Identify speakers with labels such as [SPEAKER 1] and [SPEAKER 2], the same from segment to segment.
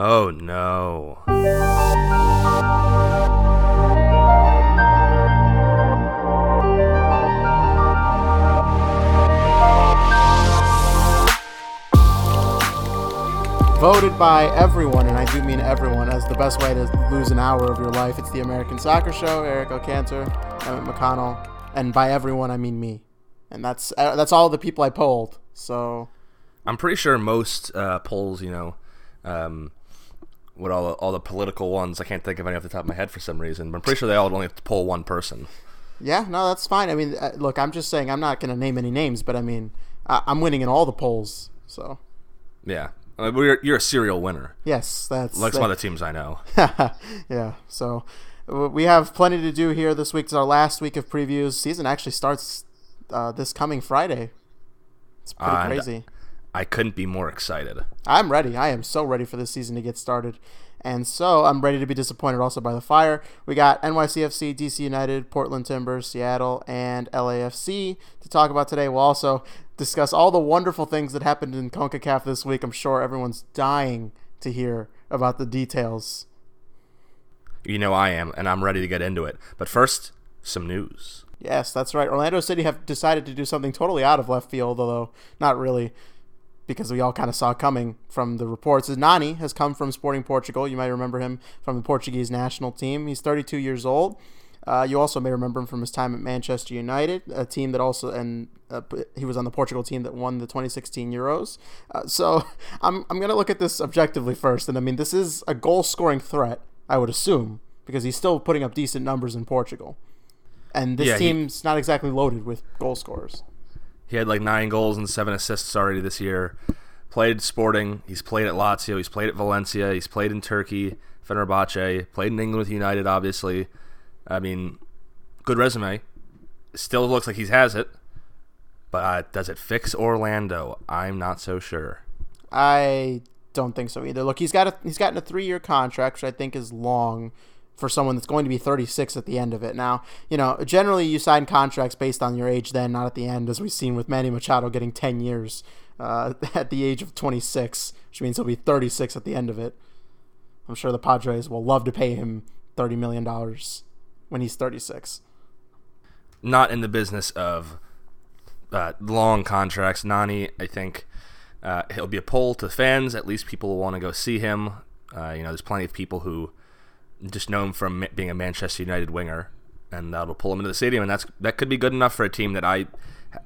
[SPEAKER 1] Oh no.
[SPEAKER 2] voted by everyone, and I do mean everyone, as the best way to lose an hour of your life. It's the American Soccer Show. Eric O'Cantor, Emmett McConnell, and by everyone I mean me, and that's uh, that's all the people I polled. So
[SPEAKER 1] I'm pretty sure most uh, polls, you know, um, what all the, all the political ones. I can't think of any off the top of my head for some reason, but I'm pretty sure they all only have to poll one person.
[SPEAKER 2] Yeah, no, that's fine. I mean, uh, look, I'm just saying I'm not going to name any names, but I mean, I- I'm winning in all the polls. So
[SPEAKER 1] Yeah, uh, we're, you're a serial winner.
[SPEAKER 2] yes, that's
[SPEAKER 1] Like some other teams I know.
[SPEAKER 2] yeah. So we have plenty to do here this week. It's our last week of previews. Season actually starts uh, this coming Friday. It's pretty crazy.
[SPEAKER 1] I couldn't be more excited.
[SPEAKER 2] I'm ready. I am so ready for this season to get started. And so I'm ready to be disappointed also by the fire. We got NYCFC, DC United, Portland Timbers, Seattle, and LAFC to talk about today. We'll also discuss all the wonderful things that happened in CONCACAF this week. I'm sure everyone's dying to hear about the details.
[SPEAKER 1] You know I am, and I'm ready to get into it. But first, some news.
[SPEAKER 2] Yes, that's right. Orlando City have decided to do something totally out of left field, although not really, because we all kind of saw coming from the reports. Is Nani has come from Sporting Portugal. You might remember him from the Portuguese national team. He's 32 years old. Uh, you also may remember him from his time at Manchester United, a team that also, and uh, he was on the Portugal team that won the 2016 Euros. Uh, so I'm, I'm going to look at this objectively first. And I mean, this is a goal scoring threat, I would assume, because he's still putting up decent numbers in Portugal. And this
[SPEAKER 1] Yeah, he-
[SPEAKER 2] team's not exactly loaded with goal scorers.
[SPEAKER 1] He had like nine goals and seven assists already this year. Played Sporting. He's played at Lazio. He's played at Valencia. He's played in Turkey, Fenerbahce. Played in England with United, obviously. I mean, good resume. Still looks like he has it. But uh, does it fix Orlando? I'm not so sure.
[SPEAKER 2] I don't think so either. Look, he's got a he's gotten a three year contract, which I think is long for someone that's going to be 36 at the end of it. Now, you know, generally you sign contracts based on your age, then not at the end, as we've seen with Manny Machado getting 10 years uh, at the age of 26, which means he'll be 36 at the end of it. I'm sure the Padres will love to pay him 30 million dollars when he's 36.
[SPEAKER 1] not in the business of uh, long contracts. Nani, I think uh, he'll be a pull to fans. At least people will want to go see him. Uh, you know, there's plenty of people who just know him from being a Manchester United winger, and that'll pull him into the stadium. And that's that could be good enough for a team that I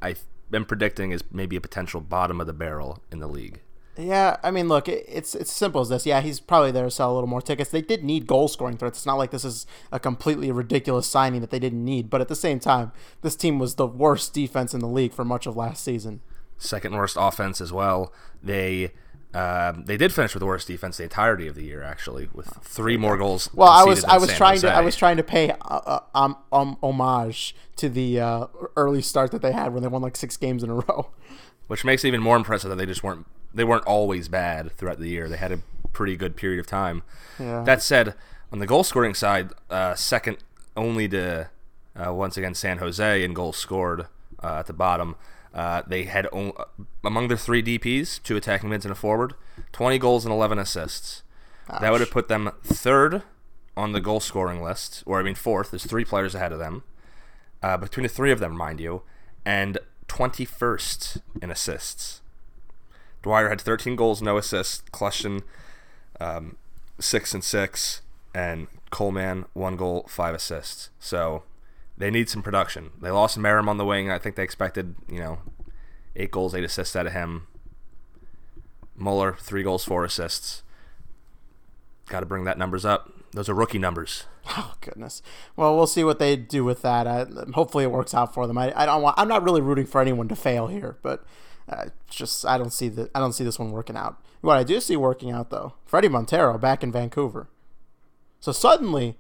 [SPEAKER 1] I've been predicting is maybe a potential bottom of the barrel in the league.
[SPEAKER 2] Yeah, I mean, look, it's it's simple as this. Yeah, he's probably there to sell a little more tickets. They did need goal scoring threats. It's not like this is a completely ridiculous signing that they didn't need. But at the same time, this team was the worst defense in the league for much of last season.
[SPEAKER 1] Second worst offense as well. They. Um, they did finish with the worst defense the entirety of the year, actually, with three more goals.
[SPEAKER 2] Well, I was I was
[SPEAKER 1] San
[SPEAKER 2] trying to I was trying to pay uh, uh, um, um homage to the uh, early start that they had when they won like six games in a row.
[SPEAKER 1] which makes it even more impressive that they just weren't they weren't always bad throughout the year. They had a pretty good period of time.
[SPEAKER 2] Yeah.
[SPEAKER 1] That said, on the goal scoring side, uh, second only to uh, once again San Jose in goals scored uh, at the bottom. Uh, they had o- among their three DPS, two attacking mids and a forward, 20 goals and 11 assists. That would have put them third on the goal scoring list, or I mean fourth. There's three players ahead of them, uh, between the three of them, mind you, and 21st in assists. Dwyer had 13 goals, no assists. Kljestan, um, six and six, and Colmán one goal, five assists. So they need some production. They lost Meram on the wing. I think they expected you know eight goals, eight assists out of him. Mueller three goals, four assists. Got to bring that numbers up. Those are rookie numbers.
[SPEAKER 2] Oh goodness. Well, we'll see what they do with that. Uh, hopefully, it works out for them. I, I don't want. I'm not really rooting for anyone to fail here, but uh, just I don't see the I don't see this one working out. What I do see working out though, Fredy Montero back in Vancouver. So suddenly,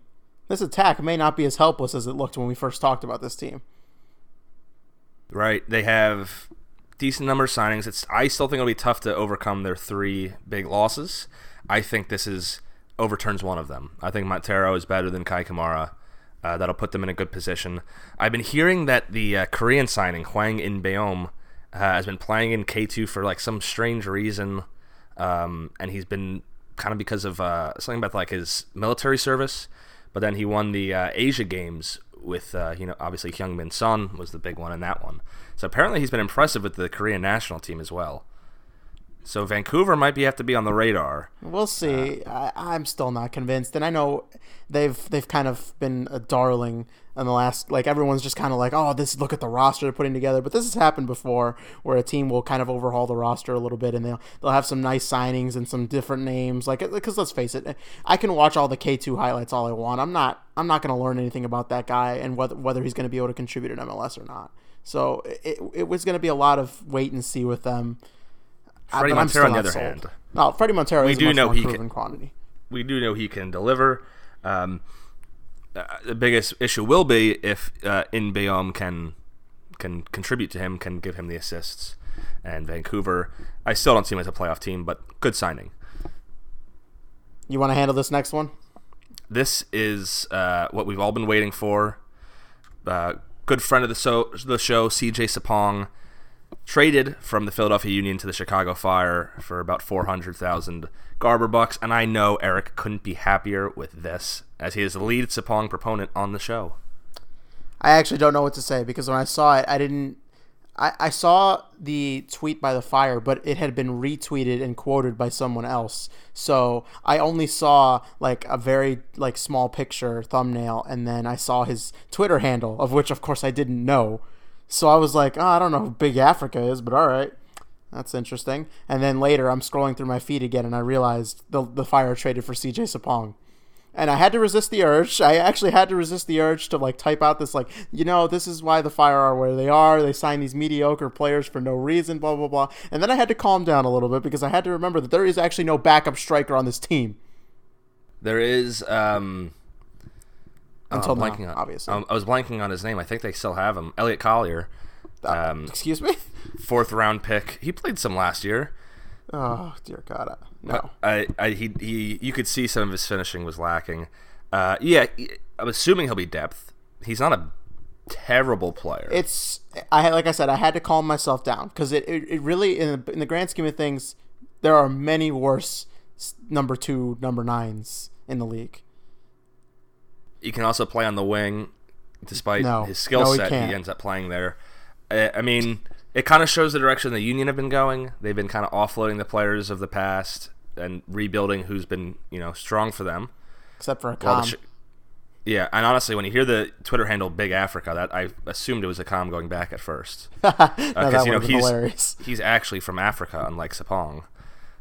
[SPEAKER 2] this attack may not be as helpless as it looked when we first talked about this team.
[SPEAKER 1] Right. They have decent number of signings. It's I still think it'll be tough to overcome their three big losses. I think this is overturns one of them. I think Montero is better than Kei Kamara. Uh, that'll put them in a good position. I've been hearing that the uh, Korean signing Hwang In Beom uh, has been playing in K2 for like some strange reason, um, and he's been kind of because of uh, something about like his military service. But then he won the uh, Asia Games with uh, you know obviously Heung Min Son was the big one in that one. So apparently he's been impressive with the Korean national team as well. So Vancouver might be have to be on the radar.
[SPEAKER 2] We'll see. Uh, I, I'm still not convinced, and I know they've they've kind of been a darling in the last. Like everyone's just kind of like, oh, this look at the roster they're putting together. But this has happened before, where a team will kind of overhaul the roster a little bit, and they'll they'll have some nice signings and some different names. Like because let's face it, I can watch all the K2 highlights all I want. I'm not I'm not going to learn anything about that guy and whether whether he's going to be able to contribute in MLS or not. So it, it was going to be a lot of wait and see with them.
[SPEAKER 1] Fredy Montero, on the other sold. hand,
[SPEAKER 2] no, Fredy Montero we do know he can quantity.
[SPEAKER 1] We do know he can deliver. Um, uh, the biggest issue will be if uh, In Beom can can contribute to him, can give him the assists. And Vancouver, I still don't see him as a playoff team, but good signing.
[SPEAKER 2] You want to handle this next one?
[SPEAKER 1] This is uh, what we've all been waiting for. Uh, good friend of the, so- the show, CJ Sapong traded from the Philadelphia Union to the Chicago Fire for about 400,000 Garber bucks, and I know Eric couldn't be happier with this, as he is the lead Sapong proponent on the show.
[SPEAKER 2] I actually don't know what to say because when I saw it, I didn't. I, I saw the tweet by the fire, but it had been retweeted and quoted by someone else. So I only saw like a very like small picture thumbnail, and then I saw his Twitter handle, of which of course I didn't know. So I was like, oh, I don't know who Big Africa is, but all right. That's interesting. And then later, I'm scrolling through my feed again, and I realized the the fire traded for CJ Sapong, and I had to resist the urge. I actually had to resist the urge to like type out this like, you know, this is why the fire are where they are. They sign these mediocre players for no reason, blah blah blah. And then I had to calm down a little bit because I had to remember that there is actually no backup striker on this team.
[SPEAKER 1] There is. um
[SPEAKER 2] until oh, now, on, obviously.
[SPEAKER 1] Um, I was blanking on his name. I think they still have him. Elliot Collier.
[SPEAKER 2] Uh, um, excuse me.
[SPEAKER 1] fourth round pick. He played some last year.
[SPEAKER 2] Oh dear God, no.
[SPEAKER 1] I, I, he, he, you could see some of his finishing was lacking. Uh, yeah, I'm assuming he'll be depth. He's not a terrible player.
[SPEAKER 2] It's I like I said, I had to calm myself down because it, it, it really in the, in the grand scheme of things, there are many worse number two, number nines in the league.
[SPEAKER 1] He can also play on the wing, despite no. his skill no, set. He, he, ends up playing there. I, I mean, it kind of shows the direction the Union have been going. They've been kind of offloading the players of the past and rebuilding who's been you know strong for them.
[SPEAKER 2] Except for a sh-
[SPEAKER 1] yeah, and honestly, when you hear the Twitter handle "Big Africa," that I assumed it was Accam going back at first,
[SPEAKER 2] because uh, you know he's hilarious.
[SPEAKER 1] he's actually from Africa, unlike Sapong.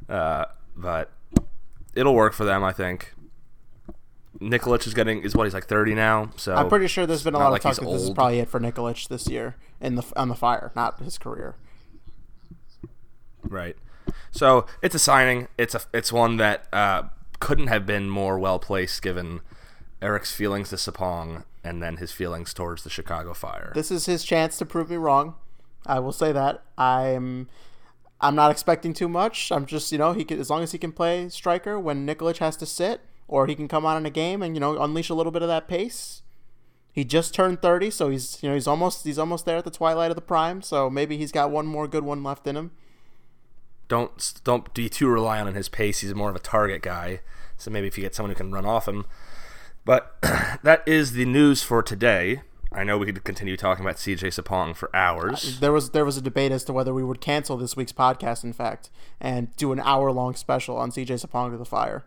[SPEAKER 1] Uh, but it'll work for them, I think. Nikolic is getting is what he's like thirty now. So
[SPEAKER 2] I'm pretty sure there's been a lot like of talk that this is probably it for Nikolic this year in the on the fire, not his career.
[SPEAKER 1] Right. So it's a signing. It's a it's one that uh, couldn't have been more well placed given Eric's feelings to Sapong and then his feelings towards the Chicago Fire.
[SPEAKER 2] This is his chance to prove me wrong. I will say that I'm. I'm not expecting too much. I'm just, you know, he can, as long as he can play striker when Nikolic has to sit, or he can come out in a game and you know unleash a little bit of that pace. He just turned 30, so he's you know he's almost he's almost there at the twilight of the prime. So maybe he's got one more good one left in him.
[SPEAKER 1] Don't don't be too reliant on his pace. He's more of a target guy. So maybe if you get someone who can run off him. But that is the news for today. I know we could continue talking about CJ Sapong for hours.
[SPEAKER 2] Uh, there was there was a debate as to whether we would cancel this week's podcast, in fact, and do an hour long special on CJ Sapong to the fire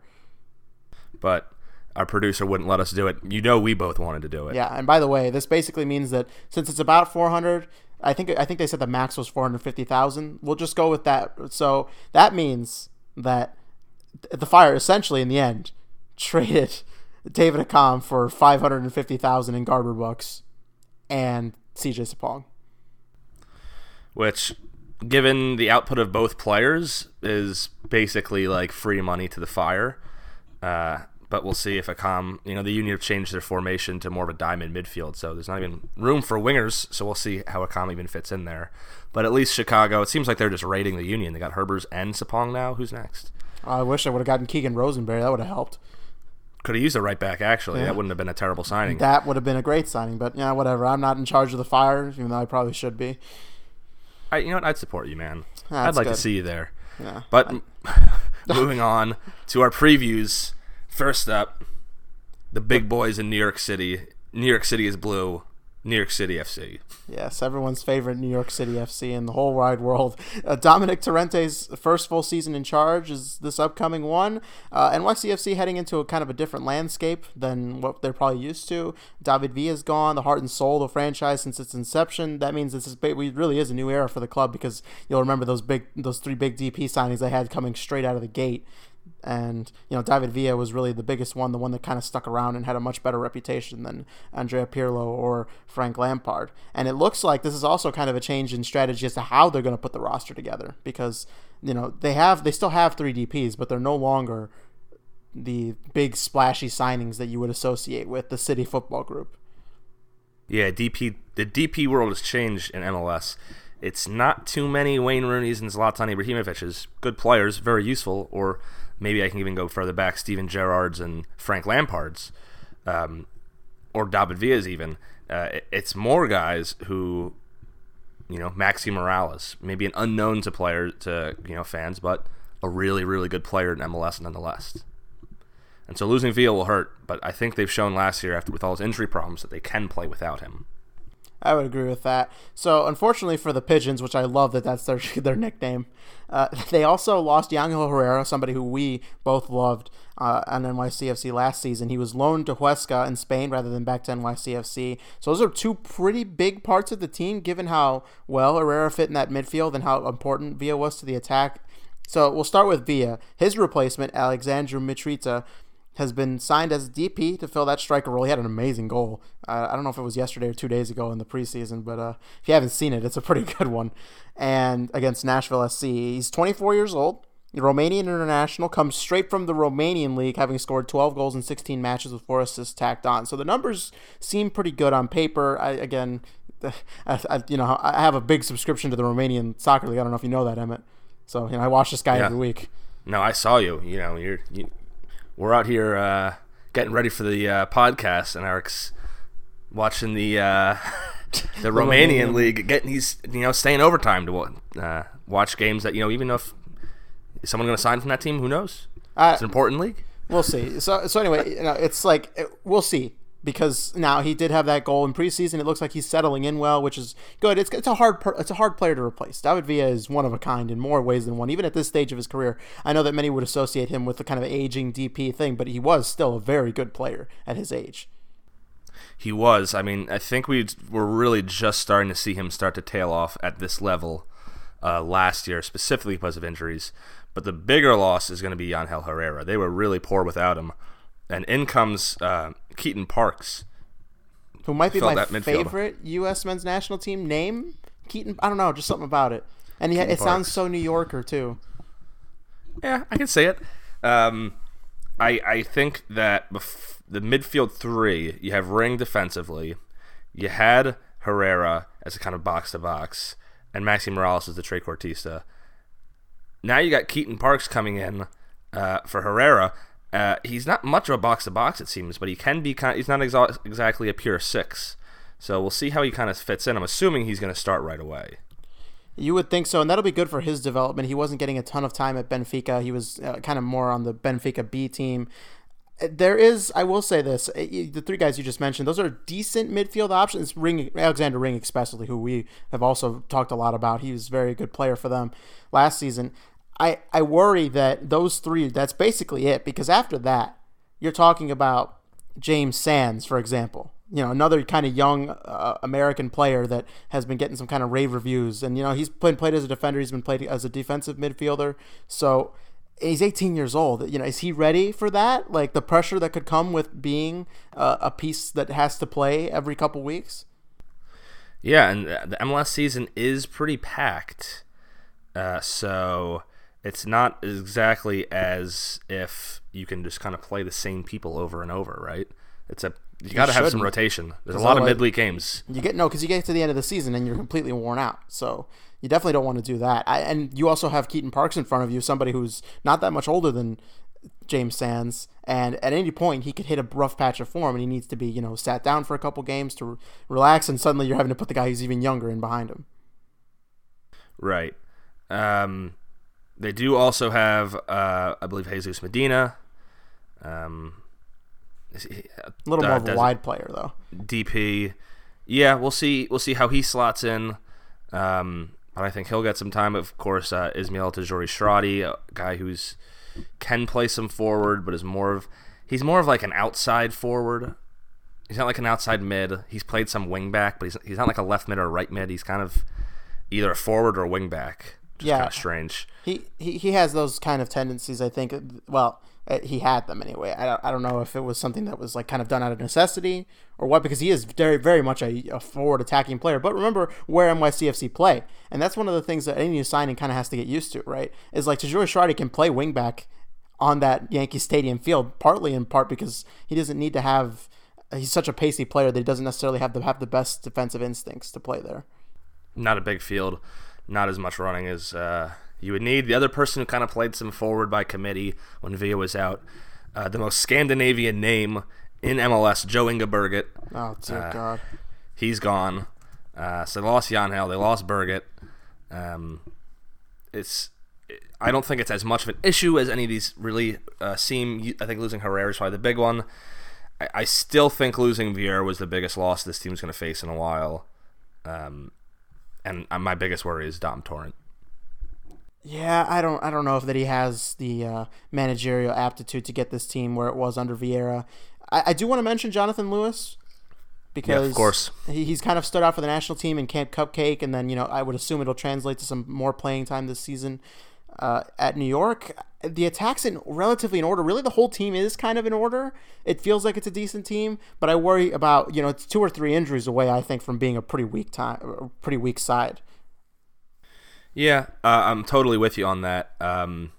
[SPEAKER 1] but our producer wouldn't let us do it. You know, we both wanted to do it.
[SPEAKER 2] Yeah, and by the way, this basically means that since it's about 400, I think I think they said the max was 450,000. We'll just go with that. So that means that the Fire essentially in the end traded David Accam for 550,000 in Garber bucks and CJ Sapong.
[SPEAKER 1] Which given the output of both players is basically like free money to the Fire. Uh, but we'll see if Accam, you know, the Union have changed their formation to more of a diamond midfield, so there's not even room for wingers. So we'll see how Accam even fits in there. But at least Chicago, it seems like they're just raiding the Union. They got Herbers and Sapong now. Who's next?
[SPEAKER 2] I wish I would have gotten Keegan Rosenberry. That would have helped.
[SPEAKER 1] Could have used a right back actually. Yeah. That wouldn't have been a terrible signing.
[SPEAKER 2] That would have been a great signing, but yeah, whatever. I'm not in charge of the fire, even though I probably should be.
[SPEAKER 1] I, you know what? I'd support you, man. That's I'd like good. to see you there.
[SPEAKER 2] Yeah.
[SPEAKER 1] But moving on to our previews. First up, the big boys in New York City. New York City is blue. New York City FC.
[SPEAKER 2] Yes, everyone's favorite New York City FC in the whole wide world. Uh, Dominic Torrente's first full season in charge is this upcoming one. Uh, NYCFC heading into a kind of a different landscape than what they're probably used to. David Villa's gone, the heart and soul of the franchise since its inception. That means this is really is a new era for the club because you'll remember those big, those three big DP signings they had coming straight out of the gate and you know David Villa was really the biggest one, the one that kind of stuck around and had a much better reputation than Andrea Pirlo or Frank Lampard. And it looks like this is also kind of a change in strategy as to how they're going to put the roster together because you know they have they still have three DPS, but they're no longer the big splashy signings that you would associate with the City Football Group.
[SPEAKER 1] Yeah, DP the DP world has changed in MLS. It's not too many Wayne Rooney's and Zlatan Ibrahimovic's, good players, very useful, or maybe I can even go further back, Steven Gerrard's and Frank Lampard's, um, or David Villa's even. Uh, it's more guys who, you know, Maxi Moralez, maybe an unknown to player to you know fans, but a really really good player in MLS nonetheless. And so losing Villa will hurt, but I think they've shown last year, after with all his injury problems, that they can play without him.
[SPEAKER 2] I would agree with that. So, unfortunately for the Pigeons, which I love that that's their their nickname, uh, they also lost Yangel Herrera, somebody who we both loved uh, on NYCFC last season. He was loaned to Huesca in Spain rather than back to NYCFC. So those are two pretty big parts of the team, given how well Herrera fit in that midfield and how important Villa was to the attack. So we'll start with Villa. His replacement, Alexandru Mitrita, has been signed as DP to fill that striker role. He had an amazing goal. Uh, I don't know if it was yesterday or two days ago in the preseason, but uh, if you haven't seen it, it's a pretty good one. And against Nashville SC, he's 24 years old. Romanian international comes straight from the Romanian league, having scored 12 goals in 16 matches with four assists tacked on. So the numbers seem pretty good on paper. I, again, I, I, you know, I have a big subscription to the Romanian soccer league. I don't know if you know that, Emmett. So you know, I watch this guy yeah. every week.
[SPEAKER 1] No, I saw you. You know, you're you, we're out here uh, getting ready for the uh, podcast, and Eric's watching the uh, the Romanian league, getting he's you know staying overtime to uh, watch games that you know even if is someone going to sign from that team, who knows? Uh, it's an important league.
[SPEAKER 2] We'll see. So so anyway, you know, it's like we'll see because now he did have that goal in preseason. It looks like he's settling in well, which is good. It's, it's a hard it's a hard player to replace. David Villa is one of a kind in more ways than one. Even at this stage of his career, I know that many would associate him with the kind of aging DP thing, but he was still a very good player at his age.
[SPEAKER 1] He was. I mean, I think we were really just starting to see him start to tail off at this level uh, last year, specifically because of injuries. But the bigger loss is going to be Angel Herrera. They were really poor without him and in comes uh, Keaton Parks,
[SPEAKER 2] who might be my favorite U.S. men's national team name. Keaton, I don't know, just something about it, and yeah, it Parks. sounds so New Yorker too.
[SPEAKER 1] Yeah, I can say it. Um, I I think that bef- the midfield three, you have Ring defensively, you had Herrera as a kind of box to box, and Maxi Moralez as the trequartista. Now you got Keaton Parks coming in uh, for Herrera uh, he's not much of a box to box, it seems, but he can be kind. Of, he's not exa- exactly a pure six. So we'll see how he kind of fits in. I'm assuming he's going to start right away.
[SPEAKER 2] You would think so, and that'll be good for his development. He wasn't getting a ton of time at Benfica. He was uh, kind of more on the Benfica B team. Uh, there is, I will say this: uh, the three guys you just mentioned, those are decent midfield options. Ring Alexander Ring, especially, who we have also talked a lot about. He was a very good player for them last season. I, I worry that those three, that's basically it, because after that, you're talking about James Sands, for example. You know, another kind of young uh, American player that has been getting some kind of rave reviews. And, you know, he's been played as a defender, he's been played as a defensive midfielder. So he's 18 years old. You know, is he ready for that? Like the pressure that could come with being uh, a piece that has to play every couple weeks?
[SPEAKER 1] Yeah, and the MLS season is pretty packed. Uh, so it's not exactly as if you can just kind of play the same people over and over, right? It's a you got to have some rotation. There's a lot of midweek games.
[SPEAKER 2] You get no because you get to the end of the season and you're completely worn out. So you definitely don't want to do that. I, and you also have Keaton Parks in front of you, somebody who's not that much older than James Sands, and at any point he could hit a rough patch of form, and he needs to be you know sat down for a couple games to re- relax, and suddenly you're having to put the guy who's even younger in behind him.
[SPEAKER 1] Right. Um, they do also have, uh, I believe, Jesus Medina. Um,
[SPEAKER 2] he, a little uh, more of a wide player though.
[SPEAKER 1] DP, yeah, we'll see. We'll see how he slots in. Um, but I think he'll get some time. Of course, uh, Ismael Tajouri Shradi, a guy who's can play some forward, but is more of he's more of like an outside forward. He's not like an outside mid. He's played some wing back, but he's he's not like a left mid or right mid. He's kind of either a forward or a wing back. Yeah, kind of strange.
[SPEAKER 2] He, he he has those kind of tendencies. I think. Well, uh, he had them anyway. I don't, I don't know if it was something that was like kind of done out of necessity or what, because he is very, very much a, a forward attacking player. But remember where NYCFC play, and that's one of the things that any new signing kind of has to get used to, right? Is like Tajouri-Shradi can play wingback on that Yankee Stadium field, partly in part because he doesn't need to have. He's such a pacey player that he doesn't necessarily have to have the best defensive instincts to play there.
[SPEAKER 1] Not a big field, not as much running as. Uh you would need the other person who kind of played some forward by committee when Villa was out. Uh, the most Scandinavian name in MLS, Jo Inge Berget.
[SPEAKER 2] Oh, dear uh, God.
[SPEAKER 1] He's gone. Uh, so they lost Jan Hale. They lost Berget. Um, it's. I don't think it's as much of an issue as any of these really uh, seem. I think losing Herrera is probably the big one. I, I still think losing Vieira was the biggest loss this team's going to face in a while. Um, and uh, my biggest worry is Dom Torrent.
[SPEAKER 2] Yeah, I don't I don't know if that he has the uh, managerial aptitude to get this team where it was under Vieira. I, I do want to mention Jonathan Lewis because
[SPEAKER 1] yeah, of course
[SPEAKER 2] he, he's kind of stood out for the national team in Camp Cupcake, and then you know I would assume it'll translate to some more playing time this season uh, at New York. The attacks in relatively in order. Really, the whole team is kind of in order. It feels like it's a decent team, but I worry about you know it's two or three injuries away. I think from being a pretty weak time, pretty weak side.
[SPEAKER 1] Yeah, uh, I'm totally with you on that. Um,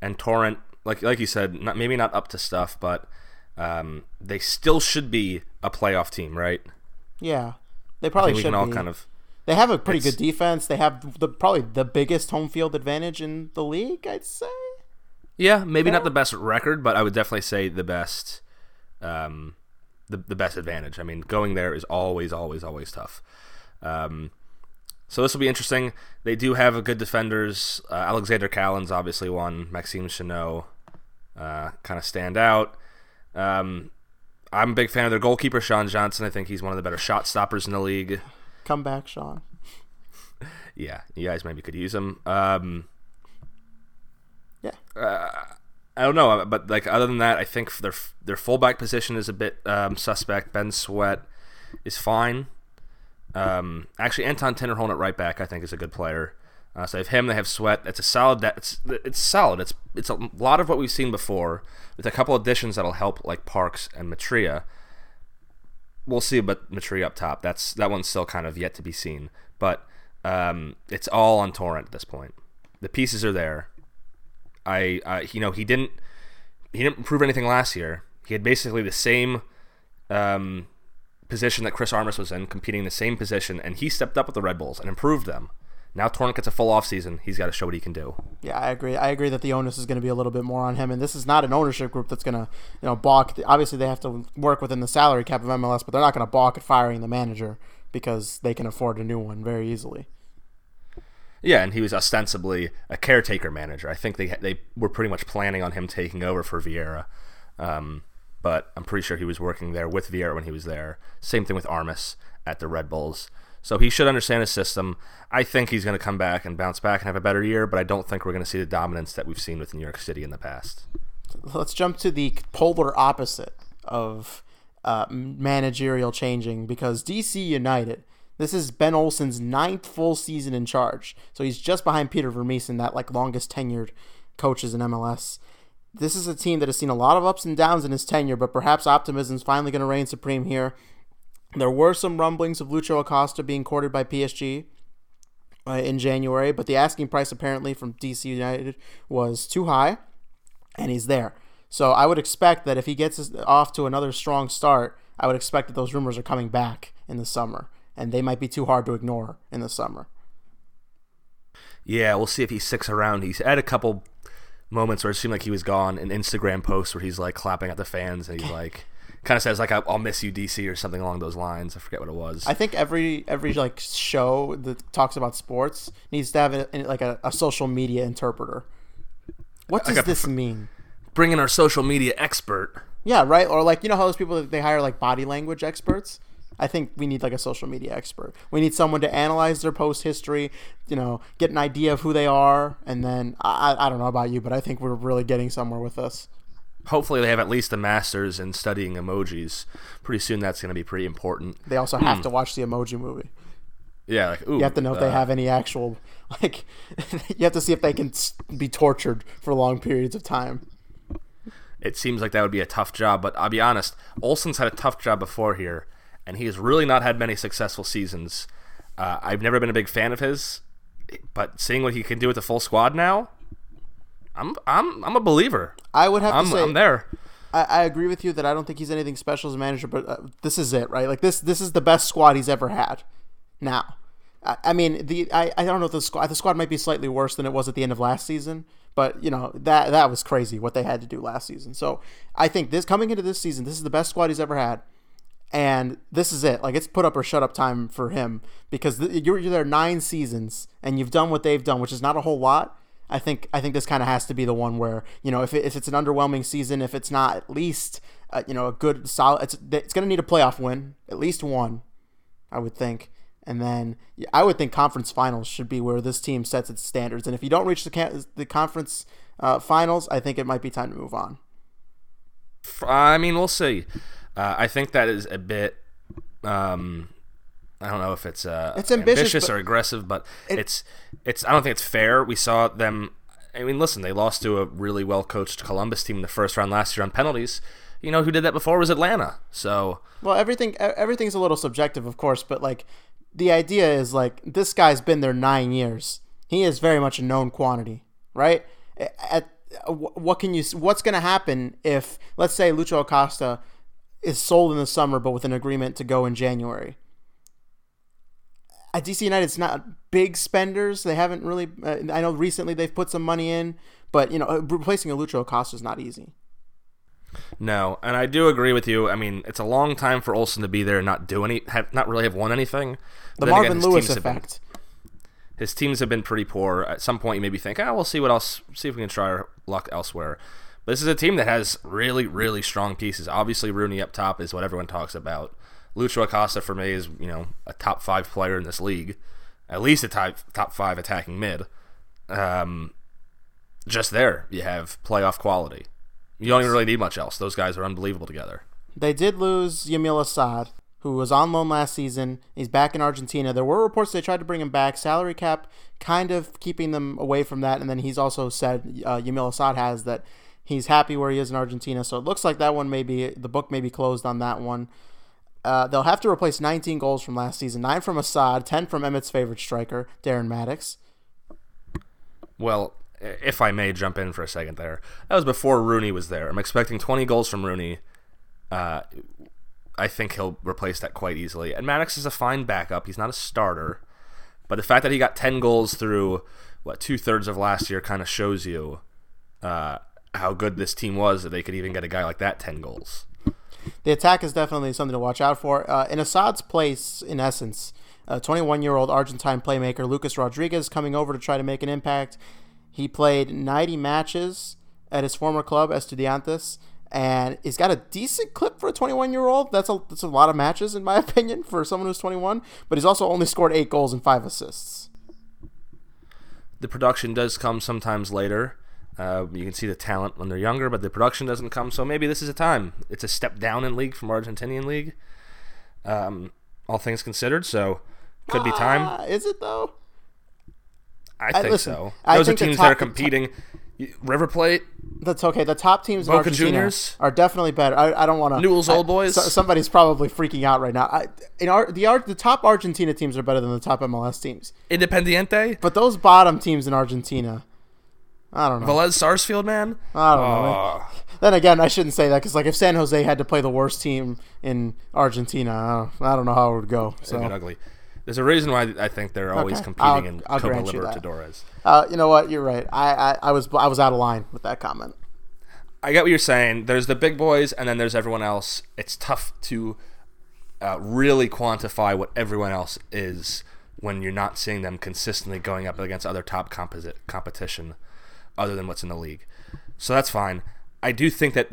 [SPEAKER 1] and Torrent, like like you said, not, maybe not up to stuff, but um, they still should be a playoff team, right?
[SPEAKER 2] Yeah, they probably should. We can all be. kind of. They have a pretty good defense. They have the probably the biggest home field advantage in the league, I'd say.
[SPEAKER 1] Yeah, maybe not the best record, but I would definitely say the best, um, the the best advantage. I mean, going there is always, always, always tough. Um, so this will be interesting. They do have a good defenders. Uh, Alexander Callens obviously one. Maxime Chanot uh, kind of stand out. Um, I'm a big fan of their goalkeeper, Sean Johnson. I think he's one of the better shot stoppers in the league.
[SPEAKER 2] Come back, Sean.
[SPEAKER 1] yeah, you guys maybe could use him. Um,
[SPEAKER 2] yeah.
[SPEAKER 1] Uh, I don't know, but like other than that, I think their their fullback position is a bit um, suspect. Ben Sweat is fine. Um, actually, Anton Tinnerholm at right back, I think, is a good player. Uh, so they have him. They have Sweat. It's a solid. It's it's solid. It's it's a lot of what we've seen before, with a couple additions that'll help, like Parks and Mitrita. We'll see, but Mitrita up top. That's that one's still kind of yet to be seen. But um, it's all on Torrent at this point. The pieces are there. I, uh, you know, he didn't he didn't prove anything last year. He had basically the same um, position that Chris Armas was in, competing in the same position, and he stepped up with the Red Bulls and improved them. Now Torrent gets a full offseason. He's got to show what he can do.
[SPEAKER 2] Yeah, I agree. I agree that the onus is going to be a little bit more on him, and this is not an ownership group that's going to, you know, balk. Obviously, they have to work within the salary cap of MLS, but they're not going to balk at firing the manager because they can afford a new one very easily.
[SPEAKER 1] Yeah, and he was ostensibly a caretaker manager. I think they they were pretty much planning on him taking over for Vieira. Um, but I'm pretty sure he was working there with Vieira when he was there. Same thing with Armas at the Red Bulls. So he should understand his system. I think he's going to come back and bounce back and have a better year, but I don't think we're going to see the dominance that we've seen with New York City in the past.
[SPEAKER 2] Let's jump to the polar opposite of uh, managerial changing because DC United. This is Ben Olsen's ninth full season in charge, so he's just behind Peter Vermes that like longest tenured coaches in MLS. This is a team that has seen a lot of ups and downs in his tenure, but perhaps optimism is finally going to reign supreme here. There were some rumblings of Lucho Acosta being courted by PSG uh, in January, but the asking price apparently from DC United was too high, and he's there. So I would expect that if he gets off to another strong start, I would expect that those rumors are coming back in the summer, and they might be too hard to ignore in the summer.
[SPEAKER 1] Yeah, we'll see if he sticks around. He's had a couple moments where it seemed like he was gone, An Instagram post where he's like clapping at the fans and he's like kind of says like I'll miss you DC or something along those lines. I forget what it was.
[SPEAKER 2] I think every every like show that talks about sports needs to have a, like a, a social media interpreter. What does
[SPEAKER 1] Like
[SPEAKER 2] this mean?
[SPEAKER 1] Bring in our social media expert.
[SPEAKER 2] Yeah, right. Or like you know how those people they hire like body language experts. I think we need like a social media expert. We need someone to analyze their post history, you know, get an idea of who they are, and then I, I- don't know about you, but I think we're really getting somewhere with this.
[SPEAKER 1] Hopefully, they have at least a master's in studying emojis. Pretty soon, that's going to be pretty important.
[SPEAKER 2] They also have to watch the Emoji Movie.
[SPEAKER 1] Yeah, like ooh,
[SPEAKER 2] You have to know if they
[SPEAKER 1] uh,
[SPEAKER 2] have any actual like. you have to see if they can be tortured for long periods of time.
[SPEAKER 1] It seems like that would be a tough job, but I'll be honest. Olsen's had a tough job before here, and he has really not had many successful seasons. Uh, I've never been a big fan of his, but seeing what he can do with the full squad now, I'm I'm I'm a believer.
[SPEAKER 2] I would have
[SPEAKER 1] I'm
[SPEAKER 2] to say
[SPEAKER 1] I'm there.
[SPEAKER 2] I, I agree with you that I don't think he's anything special as a manager, but uh, this is it, right? Like this, this is the best squad he's ever had. Now, I, I mean, the I, I don't know if the squad the squad might be slightly worse than it was at the end of last season, but you know that that was crazy what they had to do last season. So I think this coming into this season, this is the best squad he's ever had, and this is it. Like it's put up or shut up time for him because th- you're, you're there nine seasons and you've done what they've done, which is not a whole lot. I think I think this kind of has to be the one where you know if, it, if it's an underwhelming season, if it's not at least uh, you know a good solid, it's it's going to need a playoff win, at least one, I would think, and then I would think conference finals should be where this team sets its standards. And if you don't reach the ca- the conference uh, finals, I think it might be time to move on.
[SPEAKER 1] I mean, we'll see. Uh, I think that is a bit. Um, I don't know if it's uh,
[SPEAKER 2] It's ambitious, but-
[SPEAKER 1] or aggressive, but it's it's. I don't think it's fair. We saw them. I mean, listen, they lost to a really well coached Columbus team in the first round last year on penalties. You know who did that before was Atlanta. So
[SPEAKER 2] Well, everything everything's a little subjective, of course, but like the idea is like this guy's been there nine years. He is very much a known quantity, right? At wh- what can you? What's going to happen if, let's say, Lucho Acosta is sold in the summer, but with an agreement to go in January? At DC United, it's not big spenders. They haven't really. Uh, I know recently they've put some money in, but you know, replacing a Lucho Acosta is not easy.
[SPEAKER 1] no, and I do agree with you. I mean, it's a long time for Olsen to be there and not do any, have not really have won anything.
[SPEAKER 2] The
[SPEAKER 1] again,
[SPEAKER 2] Marvin
[SPEAKER 1] his
[SPEAKER 2] Lewis
[SPEAKER 1] have been-
[SPEAKER 2] effect.
[SPEAKER 1] his teams have been pretty poor. At some point, you maybe think, ah, we'll see what else, see if we can try our luck elsewhere. This is a team that has really, really strong pieces. Obviously, Rooney up top is what everyone talks about. Lucho Acosta for me is, you know, a top five player in this league, at least a top top five attacking mid. Um, just there, you have playoff quality. You don't even really need much else. Those guys are unbelievable together.
[SPEAKER 2] They did lose Yamil Asad, who was on loan last season. He's back in Argentina. There were reports they tried to bring him back. Salary cap kind of keeping them away from that. And then he's also said, uh, Yamil Asad has, that he's happy where he is in Argentina. So it looks like that one may be, the book may be closed on that one. Uh, they'll have to replace 19 goals from last season 9 from Asad, 10 from Emmett's favorite striker, Darren Mattocks.
[SPEAKER 1] Well, if I may jump in for a second there, that was before Rooney was there. I'm expecting 20 goals from Rooney. Uh, I think he'll replace that quite easily. And Mattocks is a fine backup. He's not a starter, but the fact that he got 10 goals through what two thirds of last year kind of shows you uh, how good this team was that they could even get a guy like that 10 goals.
[SPEAKER 2] The attack is definitely something to watch out for. Uh, in Asad's place, in essence, 21 year old Argentine playmaker Lucas Rodriguez coming over to try to make an impact. He played 90 matches at his former club, Estudiantes, and he's got a decent clip for a 21 year old. That's a, that's a lot of matches, in my opinion, for someone who's 21, but he's also only scored eight goals and five assists.
[SPEAKER 1] The production does come sometimes later. Uh, you can see the talent when they're younger, but the production doesn't come. So maybe this is a time. It's a step down in league from Argentinian league. Um, all things considered, so could be time.
[SPEAKER 2] Ah, is it, though?
[SPEAKER 1] I think
[SPEAKER 2] listen,
[SPEAKER 1] so. Those are
[SPEAKER 2] think the
[SPEAKER 1] teams
[SPEAKER 2] top-
[SPEAKER 1] that are
[SPEAKER 2] the top-
[SPEAKER 1] competing. River Plate,
[SPEAKER 2] That's okay. The top teams in
[SPEAKER 1] Boca
[SPEAKER 2] Argentina
[SPEAKER 1] Juniors?
[SPEAKER 2] are definitely better. I, I don't want to.
[SPEAKER 1] Newell's Old Boys?
[SPEAKER 2] somebody's probably freaking out right now. I, in our, the the top Argentina teams are better than the top MLS teams,
[SPEAKER 1] Independiente,
[SPEAKER 2] but those bottom teams in Argentina, I don't know.
[SPEAKER 1] Velez Sarsfield, man.
[SPEAKER 2] I don't know. man.
[SPEAKER 1] Oh,
[SPEAKER 2] Then again, I shouldn't say that because like if San Jose had to play the worst team in Argentina, I don't, I don't know how it would go. So
[SPEAKER 1] ugly. There's a reason why I think they're always
[SPEAKER 2] Okay,
[SPEAKER 1] competing
[SPEAKER 2] I'll-
[SPEAKER 1] in
[SPEAKER 2] I'll
[SPEAKER 1] Copa
[SPEAKER 2] grant you.
[SPEAKER 1] Libertadores.
[SPEAKER 2] uh, you know what? You're right. I, I, I was I was out of line with that comment.
[SPEAKER 1] I get what you're saying. There's the big boys, and then there's everyone else. It's tough to uh, really quantify what everyone else is when you're not seeing them consistently going up against other top composite competition other than what's in the league. So that's fine. I do think that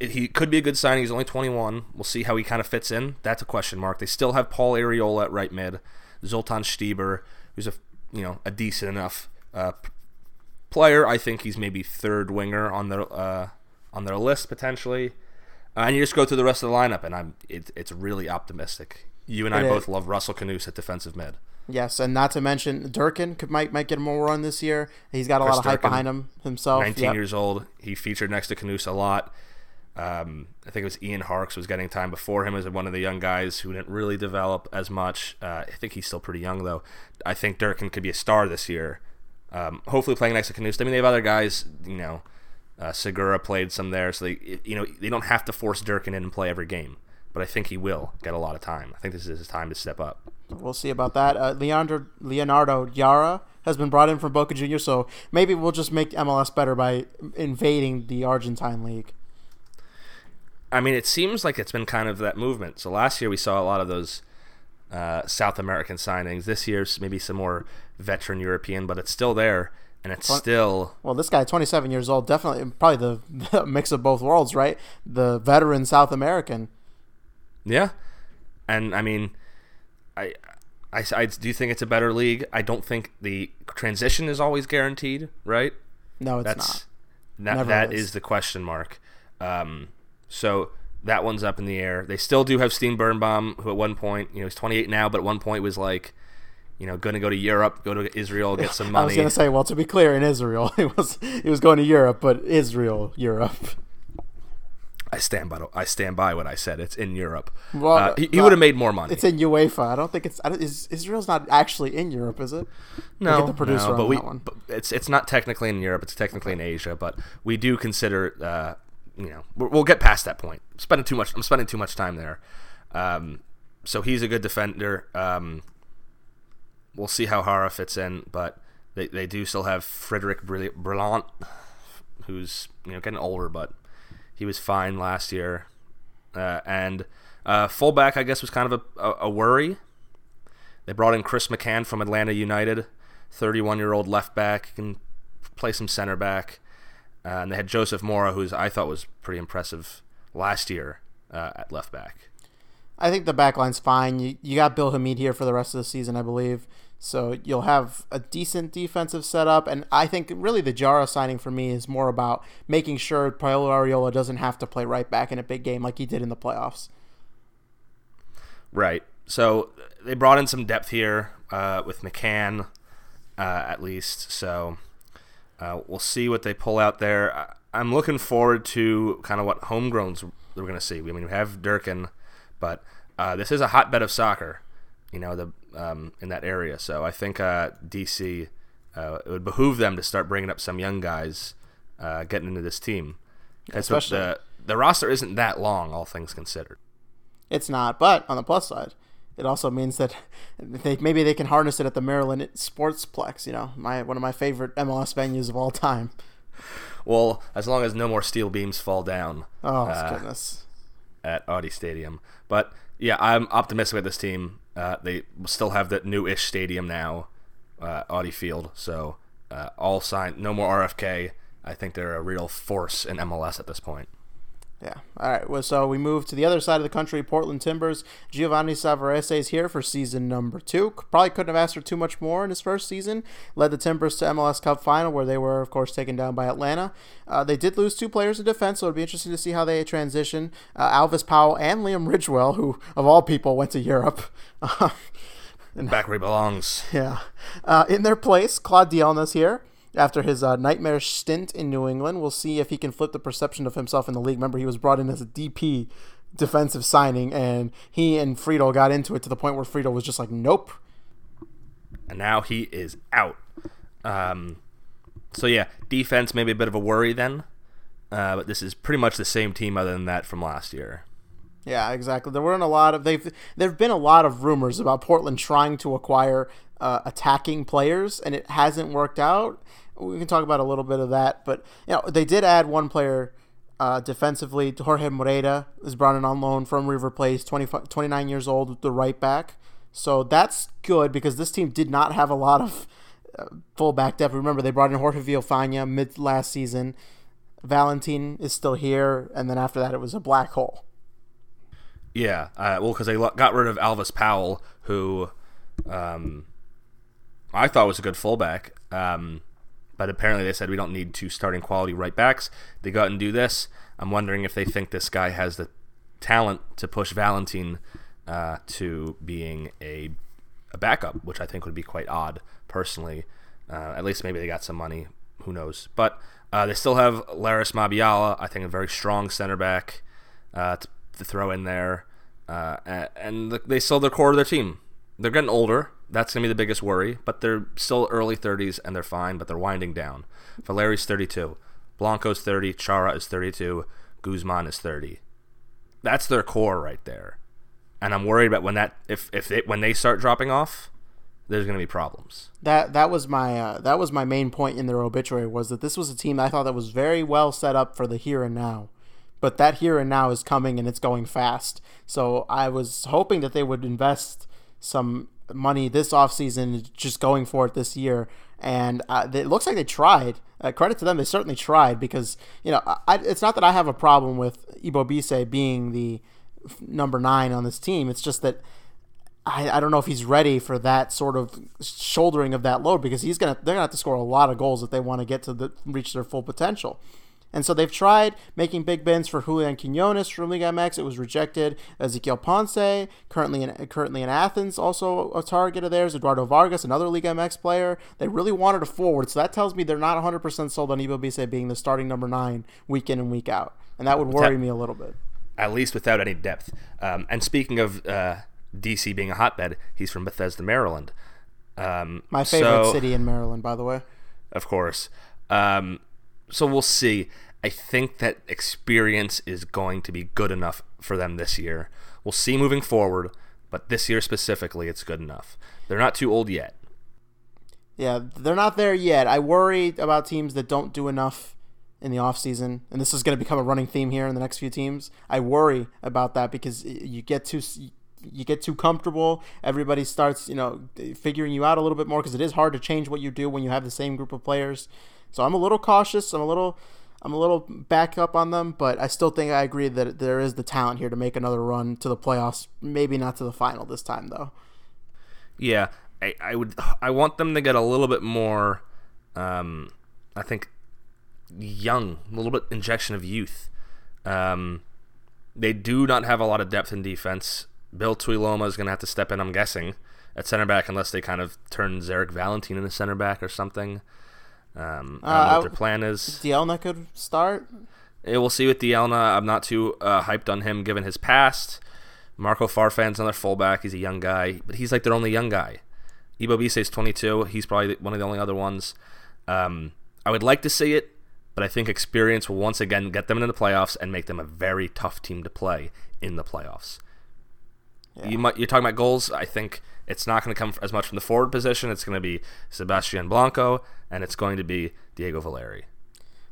[SPEAKER 1] it, he could be a good signing. He's only 21. We'll see how he kind of fits in. That's a question mark. They still have Paul Arriola at right mid, Zoltan Stieber, who's a you know a decent enough uh, player. I think he's maybe third winger on their uh, on their list potentially. Uh, and you just go through the rest of the lineup, and I'm it, it's really optimistic. You and I
[SPEAKER 2] It
[SPEAKER 1] both
[SPEAKER 2] is.
[SPEAKER 1] love Russell Canouse at defensive mid.
[SPEAKER 2] Yes, and not to mention Durkin could might might get more run this year. He's got a
[SPEAKER 1] Chris
[SPEAKER 2] lot of hype behind him himself.
[SPEAKER 1] 19
[SPEAKER 2] Yep.
[SPEAKER 1] years old. He featured next to Canouse a lot. Um, I think it was Ian Harkes was getting time before him as one of the young guys who didn't really develop as much. Uh, I think he's still pretty young though. I think Durkin could be a star this year. Um, hopefully playing next to Canouse. I mean, they have other guys. You know, uh, Segura played some there, so they you know they don't have to force Durkin in and play every game. But I think he will get a lot of time. I think this is his time to step up.
[SPEAKER 2] We'll see about that. Uh, Leandro Leonardo Jara has been brought in from Boca Juniors, so maybe we'll just make MLS better by invading the Argentine league.
[SPEAKER 1] I mean, it seems like it's been kind of that movement. So last year we saw a lot of those uh, South American signings. This year's maybe some more veteran European, but it's still there, and it's still
[SPEAKER 2] Well, this guy, 27 years old, definitely probably the, the mix of both worlds, right? The veteran South American.
[SPEAKER 1] yeah. And I mean, I, I, I do think it's a better league. I don't think the transition is always guaranteed, right?
[SPEAKER 2] No, it's
[SPEAKER 1] That's
[SPEAKER 2] not.
[SPEAKER 1] that, that
[SPEAKER 2] is.
[SPEAKER 1] is the question mark. Um, so that one's up in the air. They still do have Steve Birnbaum, who at one point, you know, he's 28 now, but at one point was like, you know, going to go to Europe, go to Israel, get some money.
[SPEAKER 2] I was gonna say, well, to be clear, in Israel, he was he was going to Europe, but Israel, Europe.
[SPEAKER 1] I stand by. I stand by what I said. It's in Europe.
[SPEAKER 2] Well,
[SPEAKER 1] uh, he, he would have made more money.
[SPEAKER 2] It's in UEFA. I don't think it's. I don't, is, Israel's not actually in Europe, is it?
[SPEAKER 1] no,
[SPEAKER 2] get the producer
[SPEAKER 1] no,
[SPEAKER 2] on
[SPEAKER 1] but we.
[SPEAKER 2] that one.
[SPEAKER 1] But it's it's not technically in Europe. It's technically in Asia, but we do consider. Uh, you know, we'll get past that point. I'm spending too much. I'm spending too much time there. Um, so he's a good defender. Um, we'll see how Jara fits in, but they, they do still have Frederick Brillant, who's you know getting older, but he was fine last year. Uh, and uh, fullback, I guess, was kind of a, a, worry. They brought in Chris McCann from Atlanta United, 31 year old left back, can play some center back. Uh, and they had Joseph Mora, who's I thought was pretty impressive last year uh, at left back.
[SPEAKER 2] I think the back line's fine. You, you got Bill Hamid here for the rest of the season, I believe. So you'll have a decent defensive setup. And I think really the Jara signing for me is more about making sure Paolo Arriola doesn't have to play right back in a big game like he did in the playoffs.
[SPEAKER 1] Right. So they brought in some depth here uh, with McCann, uh, at least. So uh, we'll see what they pull out there. I'm looking forward to kind of what homegrowns we're going to see. I mean, we have Durkin, but uh, this is a hotbed of soccer, you know, the um, in that area. So I think uh, DC uh, it would behoove them to start bringing up some young guys uh, getting into this team.
[SPEAKER 2] Especially-
[SPEAKER 1] the the roster isn't that long, all things considered.
[SPEAKER 2] It's not, but on the plus side, it also means that they maybe they can harness it at the Maryland Sportsplex. You know, my one of my favorite MLS venues of all time.
[SPEAKER 1] Well, as long as no more steel beams fall down
[SPEAKER 2] Oh
[SPEAKER 1] Uh,
[SPEAKER 2] goodness!
[SPEAKER 1] at Audi Stadium. But yeah, I'm optimistic with this team. Uh, they still have that new-ish stadium now, uh, Audi Field. So uh, all signed, no more RFK. I think they're a real force in MLS at this point.
[SPEAKER 2] Yeah. All right. Well, so we move to the other side of the country, Portland Timbers. Giovanni Savarese is here for season number two. Probably couldn't have asked for too much more in his first season. Led the Timbers to MLS Cup final, where they were, of course, taken down by Atlanta. Uh, they did lose two players in defense, so it'd be interesting to see how they transition. Uh, Alvas Powell and Liam Ridgewell, who of all people went to Europe.
[SPEAKER 1] And back where he belongs.
[SPEAKER 2] Yeah. Uh, in their place, Claude Dielna's here after his uh, nightmarish stint in New England. We'll see if he can flip the perception of himself in the league. Remember, he was brought in as a DP defensive signing, and he and Friedel got into it to the point where Friedel was just like, nope.
[SPEAKER 1] and now he is out. Um, so yeah, defense maybe a bit of a worry then, uh, but this is pretty much the same team other than that from last year.
[SPEAKER 2] Yeah, exactly. There weren't a lot of they've there've been a lot of rumors about Portland trying to acquire uh, attacking players, and it hasn't worked out. We can talk about a little bit of that. But you know, they did add one player uh, defensively. Jorge Moreira is brought in on loan from River Plate, 20, 29 years old, the right back. So that's good because this team did not have a lot of uh, fullback depth. Remember, they brought in Jorge Villafaña mid last season. Valentin is still here, and then after that, it was a black hole.
[SPEAKER 1] Yeah, uh, well, because they got rid of Alvas Powell, who um, I thought was a good fullback. Um, but apparently they said we don't need two starting quality right backs. They go out and do this. I'm wondering if they think this guy has the talent to push Valentin uh, to being a, a backup, which I think would be quite odd, personally. Uh, at least maybe they got some money. Who knows? But uh, they still have Larrys Mabiala, I think a very strong center back uh, to, to, throw in there. Uh, and they still the core of their team. They're getting older. That's going to be the biggest worry, but they're still early 30s and they're fine, but they're winding down. Valeri's 32. Blanco's 30. Chara is 32. Guzman is 30. That's their core right there. And I'm worried about when that if if it, when they start dropping off, there's going to be problems.
[SPEAKER 2] That that was my uh, that was my main point in their obituary was that this was a team I thought that was very well set up for the here and now. But that here and now is coming and it's going fast. So I was hoping that they would invest some money this offseason just going for it this year. And uh, it looks like they tried. Uh, credit to them they certainly tried because you know I, it's not that i have a problem with Ebobisse being the number nine on this team. It's just that I, I don't know if he's ready for that sort of shouldering of that load because he's gonna they're gonna have to score a lot of goals if they want to get to the reach their full potential. And so they've tried making big bins for Julian Quinones from Liga MX. It was rejected. Ezequiel Ponce, currently in currently in Athens, also a target of theirs. Eduardo Vargas, another Liga MX player. They really wanted a forward, so that tells me they're not 100% sold on Ebobisse being the starting number nine week in and week out, and that would worry me a little bit.
[SPEAKER 1] At least without any depth. Um, and speaking of uh, DC being a hotbed, he's from Bethesda, Maryland. Um,
[SPEAKER 2] My favorite so, city in Maryland, by the way.
[SPEAKER 1] Of course. Um, so we'll see. I think that experience is going to be good enough for them this year. We'll see moving forward, but this year specifically, it's good enough. They're not too old yet.
[SPEAKER 2] Yeah, they're not there yet. I worry about teams that don't do enough in the offseason, and this is going to become a running theme here in the next few teams. I worry about that because you get too you get too comfortable. Everybody starts, you know, figuring you out a little bit more because it is hard to change what you do when you have the same group of players. So I'm a little cautious. I'm a little I'm a little back up on them, but I still think I agree that there is the talent here to make another run to the playoffs. Maybe not to the final this time, though.
[SPEAKER 1] Yeah, I, I would. I want them to get a little bit more. Um, I think young, a little bit injection of youth. Um, they do not have a lot of depth in defense. Bill Tuiloma is going to have to step in, I'm guessing, at center back, unless they kind of turn Zarek Valentin into center back or something. Um, I don't uh, know what their plan is.
[SPEAKER 2] Dielna could start.
[SPEAKER 1] Yeah, we'll see with Dielna. I'm not too uh, hyped on him given his past. Marco Farfan's another fullback. He's a young guy, but he's like their only young guy. Ibo is 22. He's probably one of the only other ones. Um, I would like to see it, but I think experience will once again get them into the playoffs and make them a very tough team to play in the playoffs. Yeah. You might, you're talking about goals. I think it's not going to come as much from the forward position. It's going to be Sebastian Blanco and it's going to be Diego Valeri.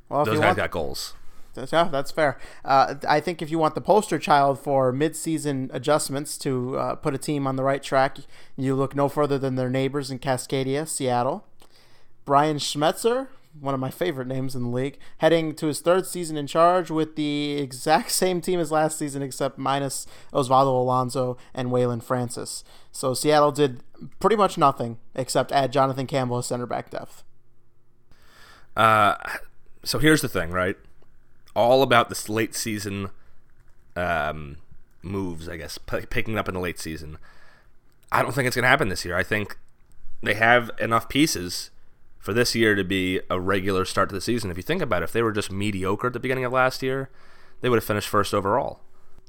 [SPEAKER 1] Well, those guys want, got goals.
[SPEAKER 2] That's, yeah, that's fair. Uh, I think if you want the poster child for mid-season adjustments to uh, put a team on the right track, you look no further than their neighbors in Cascadia, Seattle. Brian Schmetzer one of my favorite names in the league, heading to his third season in charge with the exact same team as last season, except minus Osvaldo Alonso and Waylon Francis. So Seattle did pretty much nothing except add Jonathan Campbell as center back depth.
[SPEAKER 1] Uh, so here's the thing, right? All about this late season um, moves, I guess, p- picking up in the late season. I don't think it's going to happen this year. I think they have enough pieces for this year to be a regular start to the season. If you think about it, if they were just mediocre at the beginning of last year, they would have finished first overall.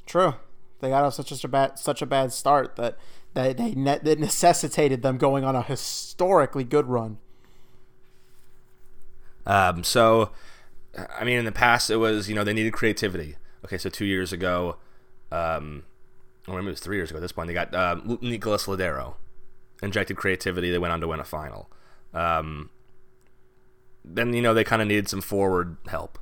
[SPEAKER 2] True. They got off such a bad such a bad start that they they ne- that necessitated them going on a historically good run.
[SPEAKER 1] Um, so, I mean, in the past, it was you know they needed creativity. Okay, so two years ago, um, or maybe it was three years ago. At this point, they got um, Nicolas Lodeiro injected creativity. They went on to win a final. Um, then you know they kind of needed some forward help.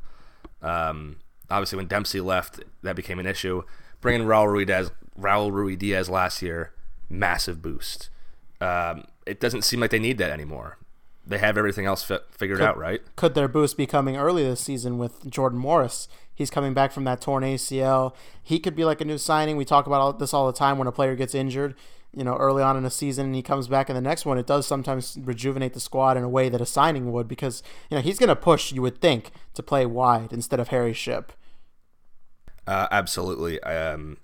[SPEAKER 1] Um, obviously, when Dempsey left, that became an issue. Bringing Raul Ruidiaz, Raul Ruidiaz last year, massive boost. Um, it doesn't seem like they need that anymore. They have everything else fi- figured
[SPEAKER 2] Could-
[SPEAKER 1] out, right?
[SPEAKER 2] Could their boost be coming early this season with Jordan Morris? He's coming back from that torn ACL. He could be like a new signing. We talk about all, this all the time when a player gets injured, you know, early on in a season and he comes back in the next one. It does sometimes rejuvenate the squad in a way that a signing would because, you know, he's going to push, you would think, to play wide instead of Harry Shipp.
[SPEAKER 1] Uh, absolutely. Um,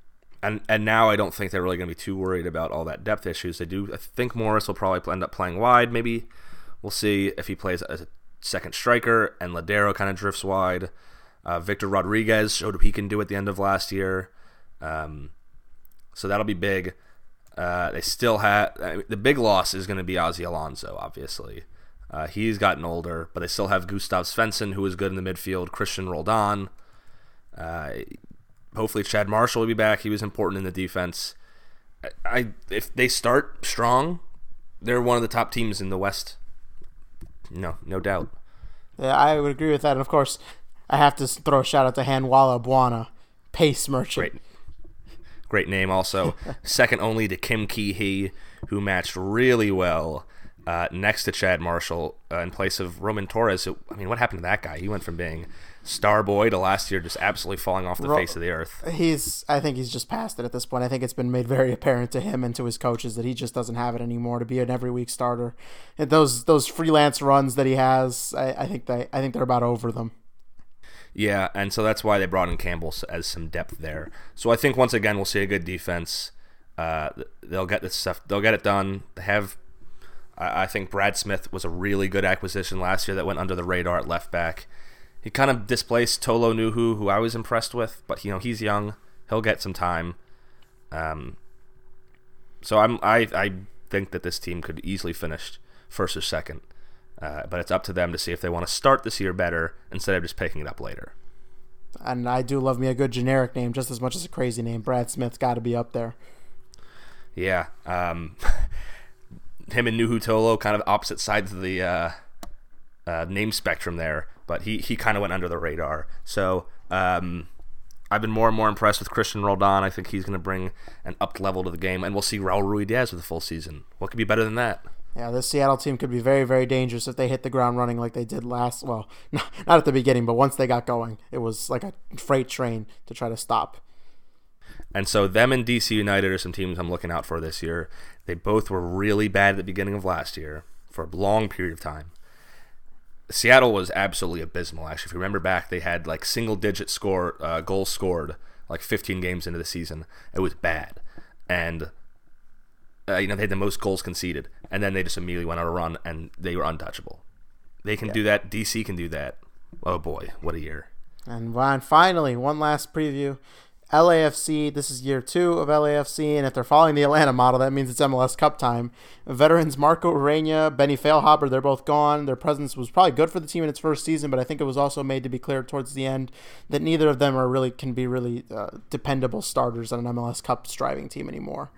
[SPEAKER 1] and and now I don't think they're really going to be too worried about all that depth issues. They do. I think Morris will probably end up playing wide. Maybe we'll see if he plays as a second striker, and Lodeiro kind of drifts wide. Uh, Victor Rodriguez showed what he can do at the end of last year, um, so that'll be big. Uh, they still have I mean, the big loss is going to be Ozzy Alonso. Obviously, uh, he's gotten older, but they still have Gustav Svensson, who is good in the midfield. Christian Roldan. Uh, hopefully Chad Marshall will be back. He was important in the defense. I, I if they start strong, they're one of the top teams in the West. No, no doubt.
[SPEAKER 2] Yeah, I would agree with that. And of course, I have to throw a shout out to Handwalla Bwana, pace merchant.
[SPEAKER 1] Great, great name. Also, second only to Kim Ki Hee, who matched really well uh, next to Chad Marshall uh, in place of Roman Torres. Who, I mean, what happened to that guy? He went from being star boy to last year just absolutely falling off the
[SPEAKER 2] Ro-
[SPEAKER 1] face of the earth.
[SPEAKER 2] He's, I think he's just past it at this point. I think it's been made very apparent to him and to his coaches that he just doesn't have it anymore to be an every week starter. And those those freelance runs that he has, I, I think they, I think they're about over them.
[SPEAKER 1] Yeah, and so that's why they brought in Campbell as some depth there. So I think once again we'll see a good defense. Uh, they'll get this stuff. They'll get it done. They have. I, think Brad Smith was a really good acquisition last year that went under the radar at left back. He kind of displaced Tolo Nouhou, who I was impressed with, but you know he's young. He'll get some time. Um. So I'm I I think that this team could easily finish first or second. Uh, but it's up to them to see if they want to start this year better instead of just picking it up later.
[SPEAKER 2] And I do love me a good generic name just as much as a crazy name. Brad Smith's got to be up there.
[SPEAKER 1] Yeah. Um, him and Nouhou Tolo kind of opposite sides of the uh, uh, name spectrum there, but he, he kind of went under the radar. So um, I've been more and more impressed with Christian Roldan. I think he's going to bring an upped level to the game, and we'll see Raul Ruidiaz with a full season. What could be better than that?
[SPEAKER 2] Yeah, this Seattle team could be very, very dangerous if they hit the ground running like they did last. Well, not at the beginning, but once they got going, it was like a freight train to try to stop.
[SPEAKER 1] And so them and DC United are some teams I'm looking out for this year. They both were really bad at the beginning of last year for a long period of time. Seattle was absolutely abysmal. Actually, if you remember back, they had like single-digit score uh, goals scored like 15 games into the season. It was bad, and uh, you know they had the most goals conceded, and then they just immediately went on a run and they were untouchable. They can do that. DC can do that. Oh boy, what a year!
[SPEAKER 2] And finally, one last preview. LAFC, this is year two of LAFC, and if they're following the Atlanta model, that means it's MLS Cup time. Veterans Marco Ureña, Benny Feilhaber, they're both gone. Their presence was probably good for the team in its first season, but I think it was also made to be clear towards the end that neither of them are really can be really uh, dependable starters on an MLS Cup striving team anymore.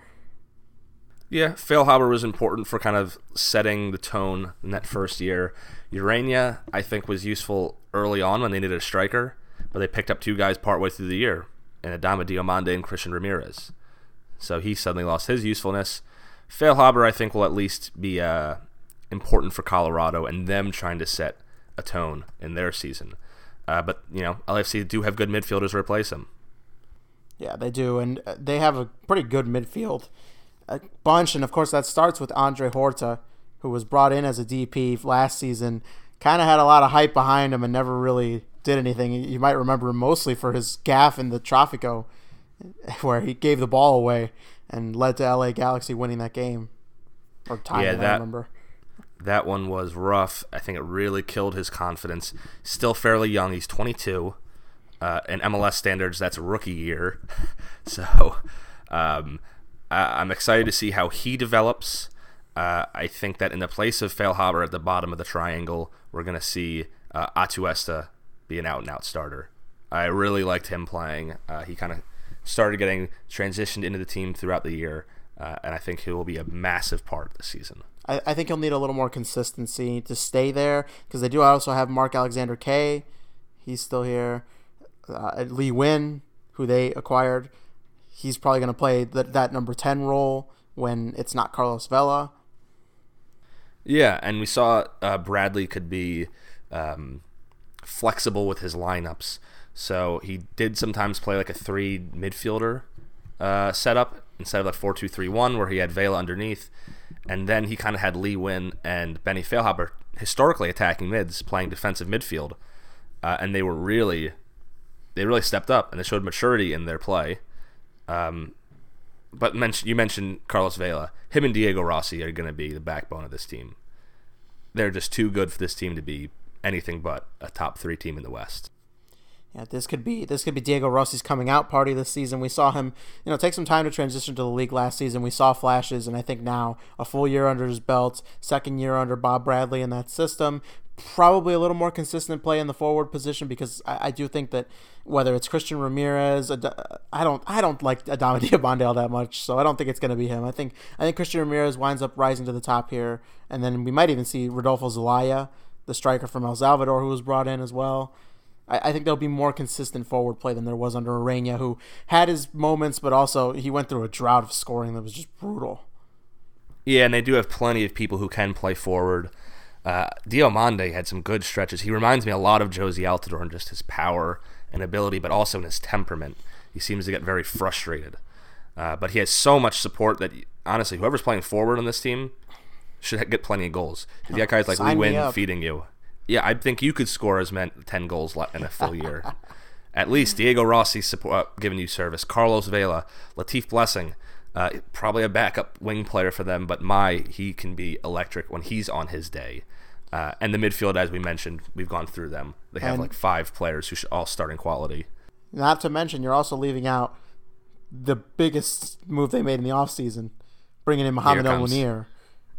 [SPEAKER 1] Yeah, Feilhaber was important for kind of setting the tone in that first year. Ureña, I think, was useful early on when they needed a striker, but they picked up two guys partway through the year, in Adama Diomande and Christian Ramirez. So he suddenly lost his usefulness. Feilhaber, I think, will at least be uh, important for Colorado and them trying to set a tone in their season. Uh, but, you know, LFC do have good midfielders to replace him.
[SPEAKER 2] Yeah, they do, and uh, they have a pretty good midfield, a bunch, and of course that starts with Andre Horta, who was brought in as a DP last season. Kind of had a lot of hype behind him and never really did anything. You might remember him mostly for his gaff in the Trafico, where he gave the ball away and led to LA Galaxy winning that game. Or time
[SPEAKER 1] Yeah,
[SPEAKER 2] that, I remember.
[SPEAKER 1] That one was rough. I think it really killed his confidence. Still fairly young. He's 22. Uh, in MLS standards, that's rookie year. so um, I- I'm excited to see how he develops. Uh, I think that in the place of Feilhaber at the bottom of the triangle, we're going to see uh, Atuesta be an out and out starter. I really liked him playing. Uh, he kind of started getting transitioned into the team throughout the year. uh, and I think he will be a massive part this season.
[SPEAKER 2] I, I think he'll need a little more consistency to stay there because they do also have Mark Alexander Kaye. He's still here. Uh, Lee Nguyen, who they acquired, he's probably going to play that that number ten role when it's not Carlos Vela.
[SPEAKER 1] Yeah, and we saw uh, Bradley could be um, flexible with his lineups. So he did sometimes play like a three midfielder uh, setup instead of like four two three one, where he had Vela underneath, and then he kind of had Lee Nguyen and Benny Feilhaber historically attacking mids, playing defensive midfield, uh, and they were really, they really stepped up and they showed maturity in their play. Um, but mention, you mentioned Carlos Vela. Him and Diego Rossi are going to be the backbone of this team. They're just too good for this team to be anything but a top three team in the West.
[SPEAKER 2] Yeah, this could be this could be Diego Rossi's coming out party this season. We saw him, you know, take some time to transition to the league last season. We saw flashes, and I think now a full year under his belt, second year under Bob Bradley in that system, probably a little more consistent play in the forward position because I, I do think that whether it's Christian Ramirez, I don't I don't like Adama Diomande that much, so I don't think it's going to be him. I think I think Christian Ramirez winds up rising to the top here, and then we might even see Rodolfo Zelaya, the striker from El Salvador, who was brought in as well. I, I think there'll be more consistent forward play than there was under Ureña, who had his moments, but also he went through a drought of scoring that was just brutal.
[SPEAKER 1] Yeah, and they do have plenty of people who can play forward. Uh, Diomande had some good stretches. He reminds me a lot of Jozy Altidore in just his power and ability, but also in his temperament. He seems to get very frustrated. Uh, but he has so much support that, honestly, whoever's playing forward on this team should get plenty of goals. You got guys like
[SPEAKER 2] Sign
[SPEAKER 1] Nguyen
[SPEAKER 2] up.
[SPEAKER 1] feeding you. Yeah, I think you could score as many, 10 goals in a full year. At least Diego Rossi support, uh, giving you service. Carlos Vela, Latif Blessing, uh, probably a backup wing player for them, but my he can be electric when he's on his day. Uh, and the midfield, as we mentioned, we've gone through them. They have
[SPEAKER 2] And-
[SPEAKER 1] like five players who should all starting quality.
[SPEAKER 2] Not to mention, you're also leaving out the biggest move they made in the offseason, bringing in Mohamed El
[SPEAKER 1] comes.
[SPEAKER 2] Munir.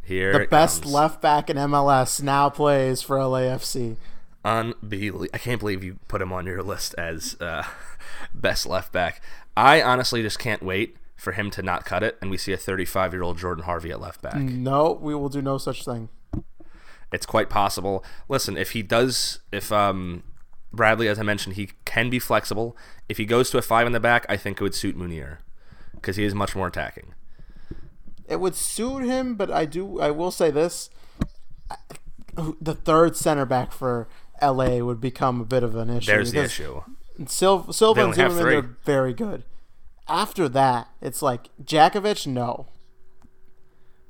[SPEAKER 1] Here,
[SPEAKER 2] The best
[SPEAKER 1] comes.
[SPEAKER 2] left back in MLS now plays for LAFC.
[SPEAKER 1] unbelievable. I can't believe you put him on your list as uh, best left back. I honestly just can't wait for him to not cut it, and we see a 35 year old Jordan Harvey at left back.
[SPEAKER 2] No, we will do no such thing.
[SPEAKER 1] It's quite possible. Listen, if he does, if um, Bradley, as I mentioned, he can be flexible. If he goes to a five in the back, I think it would suit Munir because he is much more attacking.
[SPEAKER 2] It would suit him, but I do. I will say this: the third center back for LA would become a bit of an issue.
[SPEAKER 1] There's the issue.
[SPEAKER 2] Sil- Silva and Zimmerman are very good. After that, it's like Jakovic. No,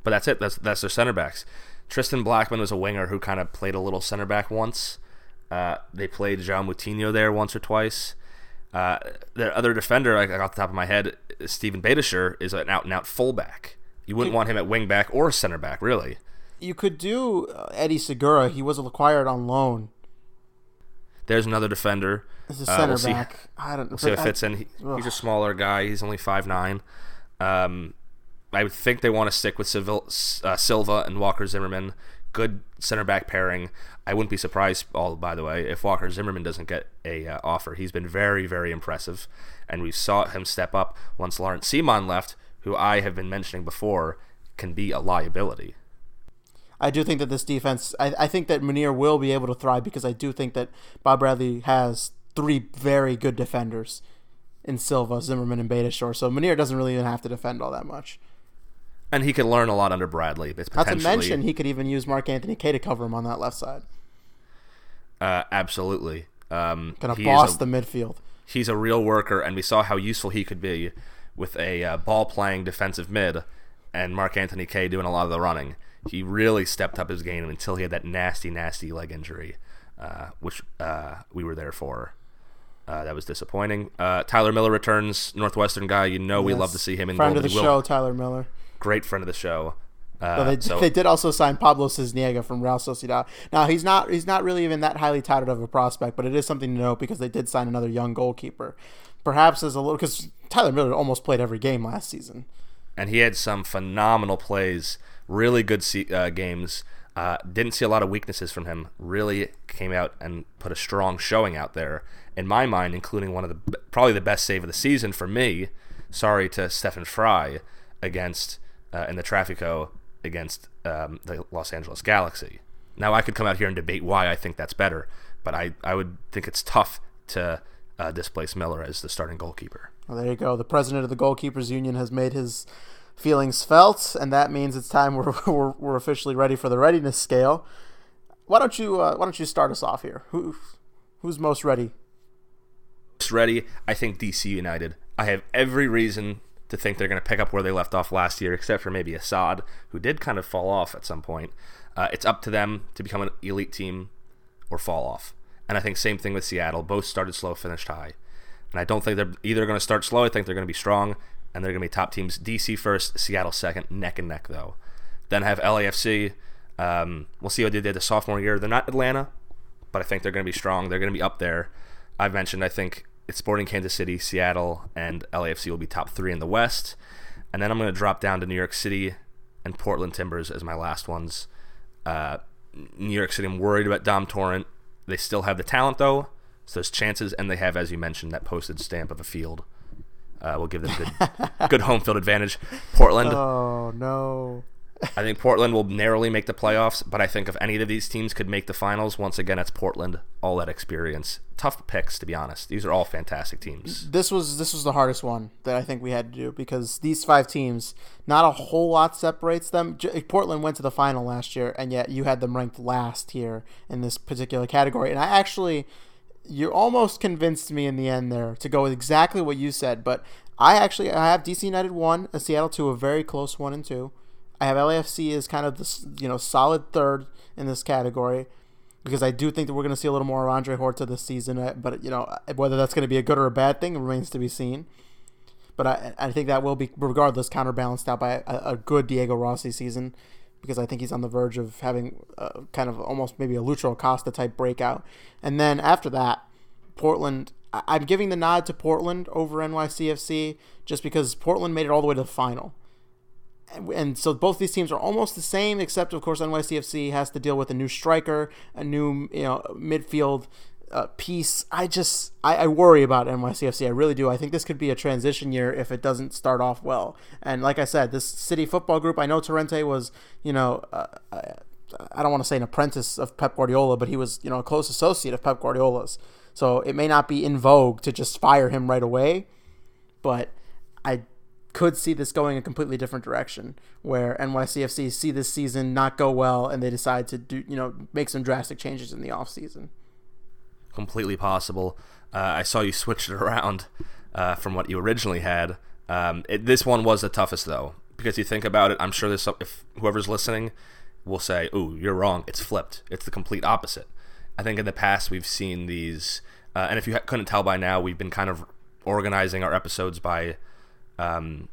[SPEAKER 1] But that's it. That's that's their center backs. Tristan Blackmon was a winger who kind of played a little center back once. Uh, they played João Moutinho there once or twice. Uh, the other defender, like off the top of my head, Steven Beitashour, is an out and out fullback. You wouldn't want him at wing back or center back, really.
[SPEAKER 2] you could do uh, Eddie Segura. He was acquired on loan
[SPEAKER 1] There's another defender.
[SPEAKER 2] as a
[SPEAKER 1] Uh, we'll see-
[SPEAKER 2] back. I don't.
[SPEAKER 1] We'll see if it fits in. He, he's a smaller guy. He's only five nine. Um, I would think they want to stick with Seville, uh, Silva and Walker Zimmerman. Good center back pairing. I wouldn't be surprised, all by the way, if Walker Zimmerman doesn't get a uh, offer. He's been very, very impressive, and we saw him step up once Laurent Ciman left, who I have been mentioning before can be a liability.
[SPEAKER 2] I do think that this defense. I, I think that Munir will be able to thrive because I do think that Bob Bradley has three very good defenders in Silva, Zimmerman, and Beta So Munir doesn't really even have to defend all that much.
[SPEAKER 1] And he can learn a lot under Bradley. It's
[SPEAKER 2] Not to mention, he could even use Mark Anthony Kaye to cover him on that left side.
[SPEAKER 1] uh, absolutely. Um,
[SPEAKER 2] Gonna boss
[SPEAKER 1] a-
[SPEAKER 2] the midfield.
[SPEAKER 1] he's a real worker, and we saw how useful he could be with a uh, ball playing defensive mid and Mark Anthony Kaye doing a lot of the running. He really stepped up his game until he had that nasty, nasty leg injury, uh, which uh, we were there for. Uh, that was disappointing. Uh, Tyler Miller returns, Northwestern guy. You know we
[SPEAKER 2] Yes.
[SPEAKER 1] love to see him in the world.
[SPEAKER 2] friend
[SPEAKER 1] goal.
[SPEAKER 2] of the show, Tyler Miller.
[SPEAKER 1] Great friend of the show. Uh,
[SPEAKER 2] they,
[SPEAKER 1] so
[SPEAKER 2] they did also sign Pablo Sisniega from Real Sociedad. Now he's not he's not really even that highly touted of a prospect, but it is something to note because they did sign another young goalkeeper. Perhaps as a little because Tyler Miller almost played every game last season.
[SPEAKER 1] and he had some phenomenal plays, really good uh, games. Uh, didn't see a lot of weaknesses from him. Really came out and put a strong showing out there. In my mind, including one of the probably the best save of the season for me. Sorry to Stefan Frei. against uh, in the Trafico against um, the Los Angeles Galaxy. Now I could come out here and debate why I think that's better, but I, I would think it's tough to uh, displace Miller as the starting goalkeeper.
[SPEAKER 2] Well, there you go. The president of the goalkeepers union has made his feelings felt, and that means it's time we're, we're, we're officially ready for the readiness scale. Why don't you uh, Why don't you start us off here? Who Who's most ready?
[SPEAKER 1] Most ready, I think DC United. I have every reason to think they're going to pick up where they left off last year, except for maybe Asad, who did kind of fall off at some point. Uh, it's up to them to become an elite team or fall off. And I think same thing with Seattle. Both started slow, finished high. And I don't think they're either going to start slow. I think they're going to be strong, and they're going to be top teams. DC first, Seattle second, neck and neck though. Then have LAFC. Um, we'll see what they did the sophomore year. They're not Atlanta, but I think they're going to be strong. They're going to be up there. I've mentioned I think it's Sporting Kansas City, Seattle, and LAFC will be top three in the West. And then I'm going to drop down to New York City and Portland Timbers as my last ones. Uh, New York City, I'm worried about Dome Torrent. They still have the talent, though, so there's chances, and they have, as you mentioned, that postage stamp of a field. Uh, will give them good, good home field advantage. Portland.
[SPEAKER 2] Oh no.
[SPEAKER 1] I think Portland will narrowly make the playoffs, but I think if any of these teams could make the finals, once again, it's Portland. All that experience, tough picks to be honest. These are all fantastic teams.
[SPEAKER 2] This was this was the hardest one that I think we had to do because these five teams, not a whole lot separates them. Portland went to the final last year, and yet you had them ranked last here in this particular category. And I actually, you almost convinced me in the end there to go with exactly what you said, but I actually I have DC United one, a Seattle two, a very close one and two. I have LAFC as kind of the you know solid third in this category because I do think that we're going to see a little more of Andre Horta this season. Uh, but you know whether that's going to be a good or a bad thing remains to be seen. But I, I think that will be regardless counterbalanced out by a, a good Diego Rossi season because I think he's on the verge of having a, kind of almost maybe a Lucho Acosta type breakout. And then after that, Portland. I'm giving the nod to Portland over NYCFC just because Portland made it all the way to the final and so both these teams are almost the same, except of course NYCFC has to deal with a new striker, a new you know midfield uh, piece. I just I, I, worry about NYCFC. I really do. I think this could be a transition year if it doesn't start off well. And like I said, this City Football Group. I know Torrente was you know. Uh, I don't want to say an apprentice of Pep Guardiola, but he was, you know, a close associate of Pep Guardiola's. So it may not be in vogue to just fire him right away, but I could see this going a completely different direction where NYCFC see this season not go well and they decide to do you know make some drastic changes in the off season.
[SPEAKER 1] Completely possible. Uh, I saw you switch it around uh, from what you originally had. Um, it, this one was the toughest though because you think about it. I'm sure there's some, if whoever's listening will say, "Ooh, you're wrong. It's flipped. It's the complete opposite." I think in the past we've seen these, uh, and if you couldn't tell by now, we've been kind of organizing our episodes by um,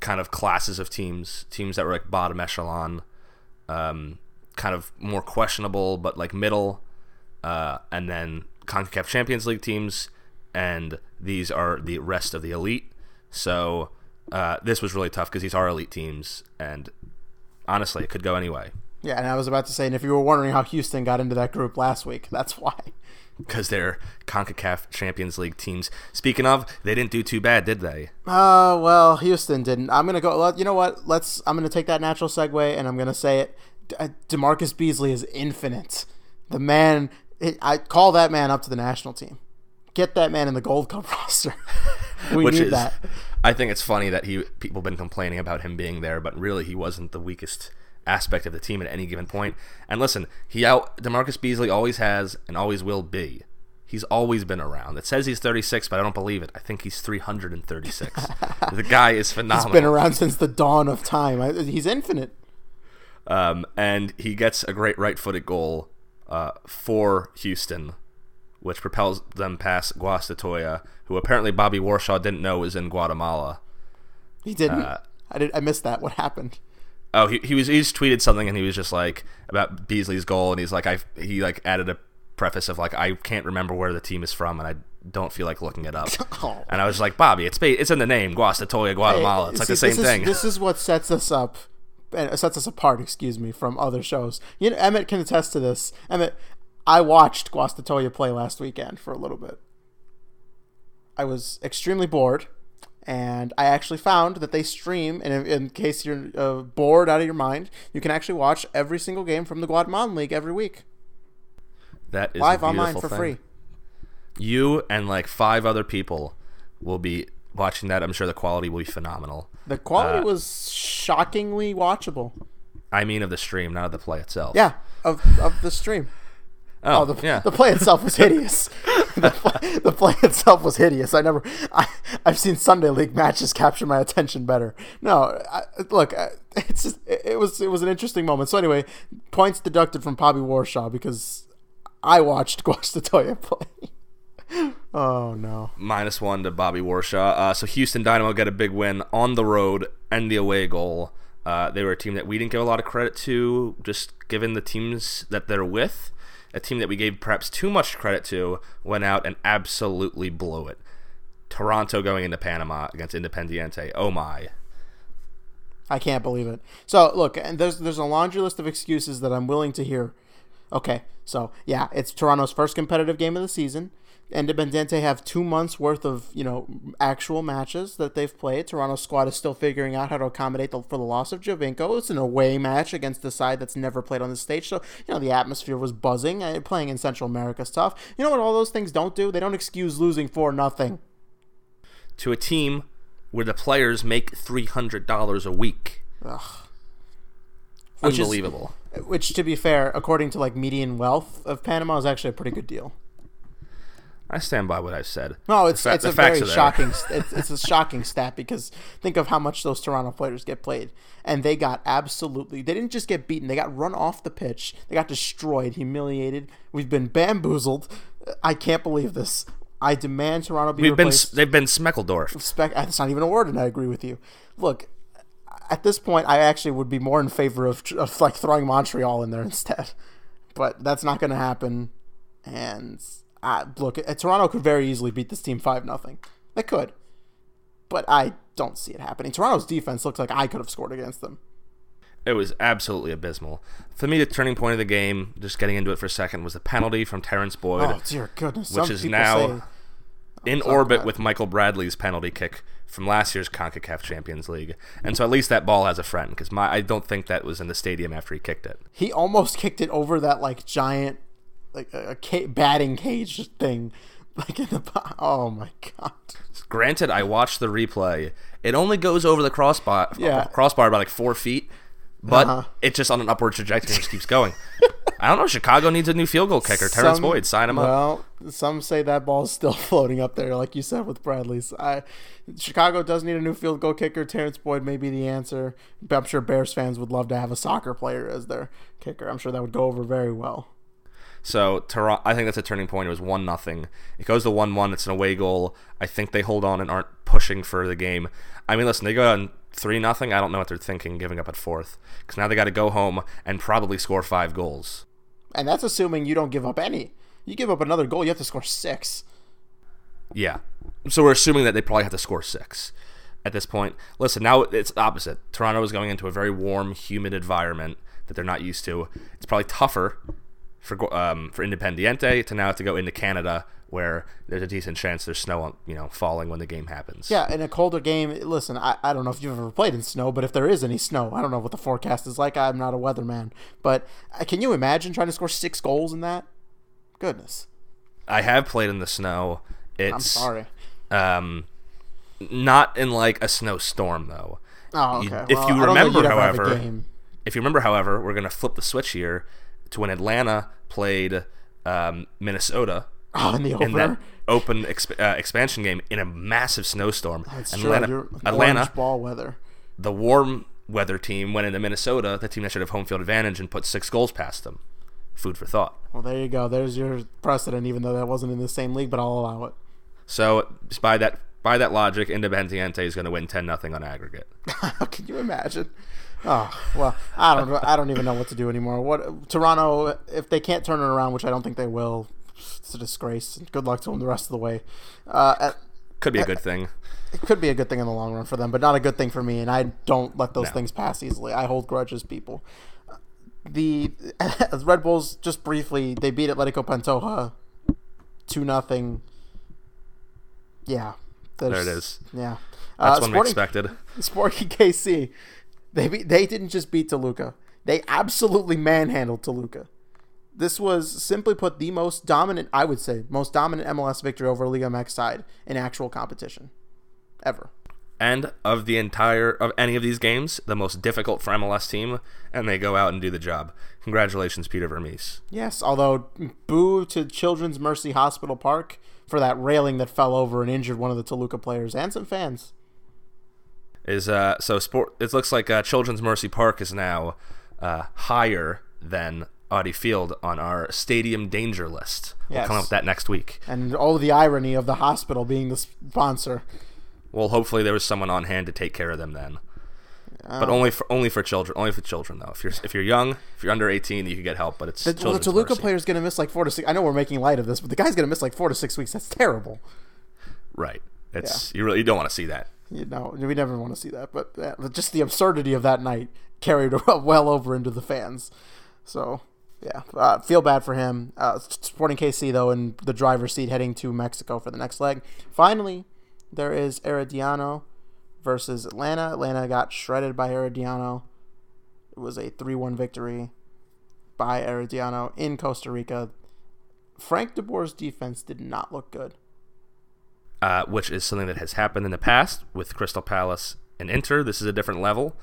[SPEAKER 1] kind of classes of teams, teams that were like bottom echelon, um, kind of more questionable, but like middle, uh, and then CONCACAF Champions League teams, and these are the rest of the elite. So uh, this was really tough because these are elite teams, and honestly, it could go anyway.
[SPEAKER 2] Yeah, and I was about to say, and if you were wondering how Houston got into that group last week, that's why
[SPEAKER 1] because they're CONCACAF Champions League teams. Speaking of, they didn't do too bad, did they?
[SPEAKER 2] Uh, well, Houston didn't. I'm gonna go. You know what? Let's. I'm gonna take that natural segue, and I'm gonna say it. Uh, DaMarcus Beasley is infinite. The man. I call that man up to the national team. Get that man in the Gold Cup roster. we
[SPEAKER 1] Which
[SPEAKER 2] need
[SPEAKER 1] is,
[SPEAKER 2] that.
[SPEAKER 1] I think it's funny that he people have been complaining about him being there, but really he wasn't the weakest aspect of the team at any given point. And listen, he out DaMarcus Beasley always has and always will be. He's always been around. It says he's 36, but I don't believe it. I think he's 336. the guy is phenomenal.
[SPEAKER 2] He's been around since the dawn of time. He's infinite.
[SPEAKER 1] Um, and he gets a great right-footed goal uh, for Houston, which propels them past Guastatoya, who apparently Bobby Warshaw didn't know was in Guatemala.
[SPEAKER 2] He didn't. Uh, I did. I missed that. What happened?
[SPEAKER 1] Oh, he, he was he just tweeted something and he was just like about Beasley's goal and he's like I he like added a preface of like I can't remember where the team is from and I don't feel like looking it up. oh. And I was like, Bobby, it's it's in the name, Guastatoya, Guatemala. Hey, it's like see, the same
[SPEAKER 2] this
[SPEAKER 1] thing.
[SPEAKER 2] This is what sets us up and sets us apart, excuse me, from other shows. You know, Emmett can attest to this. Emmett, I watched Guastatoya play last weekend for a little bit. I was extremely bored And I actually found that they stream, and in, in case you're uh, bored out of your mind, you can actually watch every single game from the Guatemalan League every week.
[SPEAKER 1] That is
[SPEAKER 2] Live online for
[SPEAKER 1] thing.
[SPEAKER 2] free.
[SPEAKER 1] You and like five other people will be watching that. I'm sure the quality will be phenomenal.
[SPEAKER 2] The quality
[SPEAKER 1] Uh,
[SPEAKER 2] was shockingly watchable.
[SPEAKER 1] I mean, of the stream, not of the play itself.
[SPEAKER 2] Yeah, of, of the stream.
[SPEAKER 1] Oh,
[SPEAKER 2] Oh, the,
[SPEAKER 1] yeah.
[SPEAKER 2] the play itself was hideous. the, play, the play itself was hideous. I never, I, I've seen Sunday League matches capture my attention better. No, I, look, I- it's just, it, it was it was an interesting moment. So anyway, points deducted from Bobby Warshaw because I watched Guastatoya play. oh no!
[SPEAKER 1] minus one to Bobby Warshaw. Uh, so Houston Dynamo got a big win on the road and the away goal. Uh, they were a team that we didn't give a lot of credit to, just given the teams that they're with. A team that we gave perhaps too much credit to went out and absolutely blew it. Toronto going into Panama against Independiente. Oh my.
[SPEAKER 2] I can't believe it. So look, and there's there's a laundry list of excuses that I'm willing to hear. Okay, so yeah, it's Toronto's first competitive game of the season. Independiente have two months worth of you know actual matches that they've played. Toronto's squad is still figuring out how to accommodate the, for the loss of Giovinco. It's an away match against the side that's never played on the stage, so you know the atmosphere was buzzing. Playing in Central America is tough. You know what all those things don't do? They don't excuse losing for nothing.
[SPEAKER 1] To a team where the players make $300 a week.
[SPEAKER 2] Which is-
[SPEAKER 1] Unbelievable.
[SPEAKER 2] Which, to be fair, according to like median wealth of Panama, is actually a pretty good deal.
[SPEAKER 1] I stand by what I said.
[SPEAKER 2] No, it's
[SPEAKER 1] fa-
[SPEAKER 2] it's a very shocking. It's, it's a shocking stat because think of how much those Toronto players get played, and they got absolutely. They didn't just get beaten; they got run off the pitch. They got destroyed, humiliated. We've been bamboozled. I can't believe this. I demand Toronto be
[SPEAKER 1] We've been
[SPEAKER 2] replaced.
[SPEAKER 1] they've been Smeckledorf.
[SPEAKER 2] spec. That's not even a word, and I agree with you. Look, at this point, I actually would be more in favor of, of like throwing Montreal in there instead, but that's not going to happen. And uh, look, uh, Toronto could very easily beat this team five nothing. They could, but I don't see it happening. Toronto's defense looks like I could have scored against them.
[SPEAKER 1] It was absolutely abysmal. For me, the turning point of the game, just getting into it for a second, was the penalty from Terrence Boyd,
[SPEAKER 2] Oh dear goodness!
[SPEAKER 1] which
[SPEAKER 2] Some
[SPEAKER 1] is now
[SPEAKER 2] say,
[SPEAKER 1] in orbit with Michael Bradley's penalty kick from last year's CONCACAF Champions League. And so at least that ball has a friend, because my I don't think that was in the stadium after he kicked it.
[SPEAKER 2] he almost kicked it over that like giant, like a, batting cage thing, like in the. Oh my god!
[SPEAKER 1] Granted, I watched the replay. It only goes over the crossbar,
[SPEAKER 2] Yeah.
[SPEAKER 1] crossbar by like four feet, but
[SPEAKER 2] Uh-huh.
[SPEAKER 1] it's just on an upward trajectory and just keeps going. I don't know. Chicago needs a new field goal kicker. Terrence
[SPEAKER 2] Some-
[SPEAKER 1] Boyd, sign him up.
[SPEAKER 2] Well, some say that ball's still floating up there, like you said with Bradley's. I, Chicago does need a new field goal kicker. Terrence Boyd may be the answer. I'm sure Bears fans would love to have a soccer player as their kicker. I'm sure that would go over very well.
[SPEAKER 1] So Toronto, I think that's a turning point. It was one nothing. It goes to one one. It's an away goal. I think they hold on and aren't pushing for the game. I mean, listen, they go on three nothing. I don't know what they're thinking, giving up at fourth, because now they got to go home and probably score five goals.
[SPEAKER 2] And that's assuming you don't give up any. You give up another goal, you have to score six.
[SPEAKER 1] Yeah. So we're assuming that they probably have to score six at this point. Listen, now it's opposite. Toronto is going into a very warm, humid environment that they're not used to. It's probably tougher for um, for Independiente to now have to go into Canada, where there's a decent chance there's snow, on, you know, falling when the game happens.
[SPEAKER 2] Yeah, in a colder game, listen, I, I don't know if you've ever played in snow, but if there is any snow, I don't know what the forecast is like. I'm not a weatherman. But uh, can you imagine trying to score six goals in that? Goodness.
[SPEAKER 1] I have played in the snow. It's
[SPEAKER 2] I'm sorry.
[SPEAKER 1] Um, not in like a snowstorm though.
[SPEAKER 2] Oh,
[SPEAKER 1] You-
[SPEAKER 2] okay.
[SPEAKER 1] if
[SPEAKER 2] Well,
[SPEAKER 1] you
[SPEAKER 2] I don't think
[SPEAKER 1] remember,
[SPEAKER 2] you'd ever have a
[SPEAKER 1] however. If you remember, however, we're gonna flip the switch here to when Atlanta played um, Minnesota
[SPEAKER 2] Oh, in the
[SPEAKER 1] in that open exp- uh, expansion game in a massive snowstorm.
[SPEAKER 2] That's
[SPEAKER 1] Atlanta,
[SPEAKER 2] true. You're-
[SPEAKER 1] Atlanta,
[SPEAKER 2] ball weather.
[SPEAKER 1] the warm weather team went into Minnesota, the team that should have home field advantage, and put six goals past them. Food for thought.
[SPEAKER 2] Well, there you go. There's your precedent, even though that wasn't in the same league, but I'll allow it.
[SPEAKER 1] So by that by that logic, Independiente is going to win ten nothing on aggregate.
[SPEAKER 2] Can you imagine? Oh well, I don't. I don't even know what to do anymore. What Toronto, if they can't turn it around, which I don't think they will, it's a disgrace. Good luck to them the rest of the way. Uh, at-
[SPEAKER 1] Could be a good thing.
[SPEAKER 2] it could be a good thing in the long run for them, but not a good thing for me. And I don't let those
[SPEAKER 1] No.
[SPEAKER 2] things pass easily. I hold grudges, people. The Red Bulls just briefly they beat Atletico Pantoja two nothing. Yeah,
[SPEAKER 1] There it is.
[SPEAKER 2] Yeah.
[SPEAKER 1] That's
[SPEAKER 2] Uh,
[SPEAKER 1] one we expected.
[SPEAKER 2] Sporting KC, they be, they didn't just beat Toluca. They absolutely manhandled Toluca. This was simply put the most dominant, I would say, most dominant MLS victory over Liga MX side in actual competition ever.
[SPEAKER 1] And of the entire of any of these games, the most difficult for MLS team, and they go out and do the job. Congratulations, Peter Vermes.
[SPEAKER 2] Yes, although boo to Children's Mercy Hospital Park for that railing that fell over and injured one of the Toluca players and some fans.
[SPEAKER 1] Is uh so sport? It looks like uh, Children's Mercy Park is now uh, higher than Audi Field on our stadium danger list. We'll come up with that next week.
[SPEAKER 2] And oh, the irony of the hospital being the sponsor.
[SPEAKER 1] Well, hopefully there was someone on hand to take care of them then. but only for only for children. Only for children though. If you're if you're young, if you're under 18, you can get help. But it's
[SPEAKER 2] The, well, the Toluca
[SPEAKER 1] mercy.
[SPEAKER 2] player's going to miss like four to six. I know we're making light of this, but the guy's going to miss like four to six weeks. That's terrible.
[SPEAKER 1] Right. It's you really you don't want to see that.
[SPEAKER 2] You know, we never want to see that. But uh, just the absurdity of that night carried well over into the fans. So, yeah, uh, feel bad for him. Uh, Sporting KC, though, in the driver's seat heading to Mexico for the next leg. Finally, there is Herediano versus Atlanta. Atlanta got shredded by Herediano. It was a 3 1 victory by Herediano in Costa Rica. Frank de Boer's defense did not look good.
[SPEAKER 1] Uh, which is something that has happened in the past with Crystal Palace and Inter. This is a different level,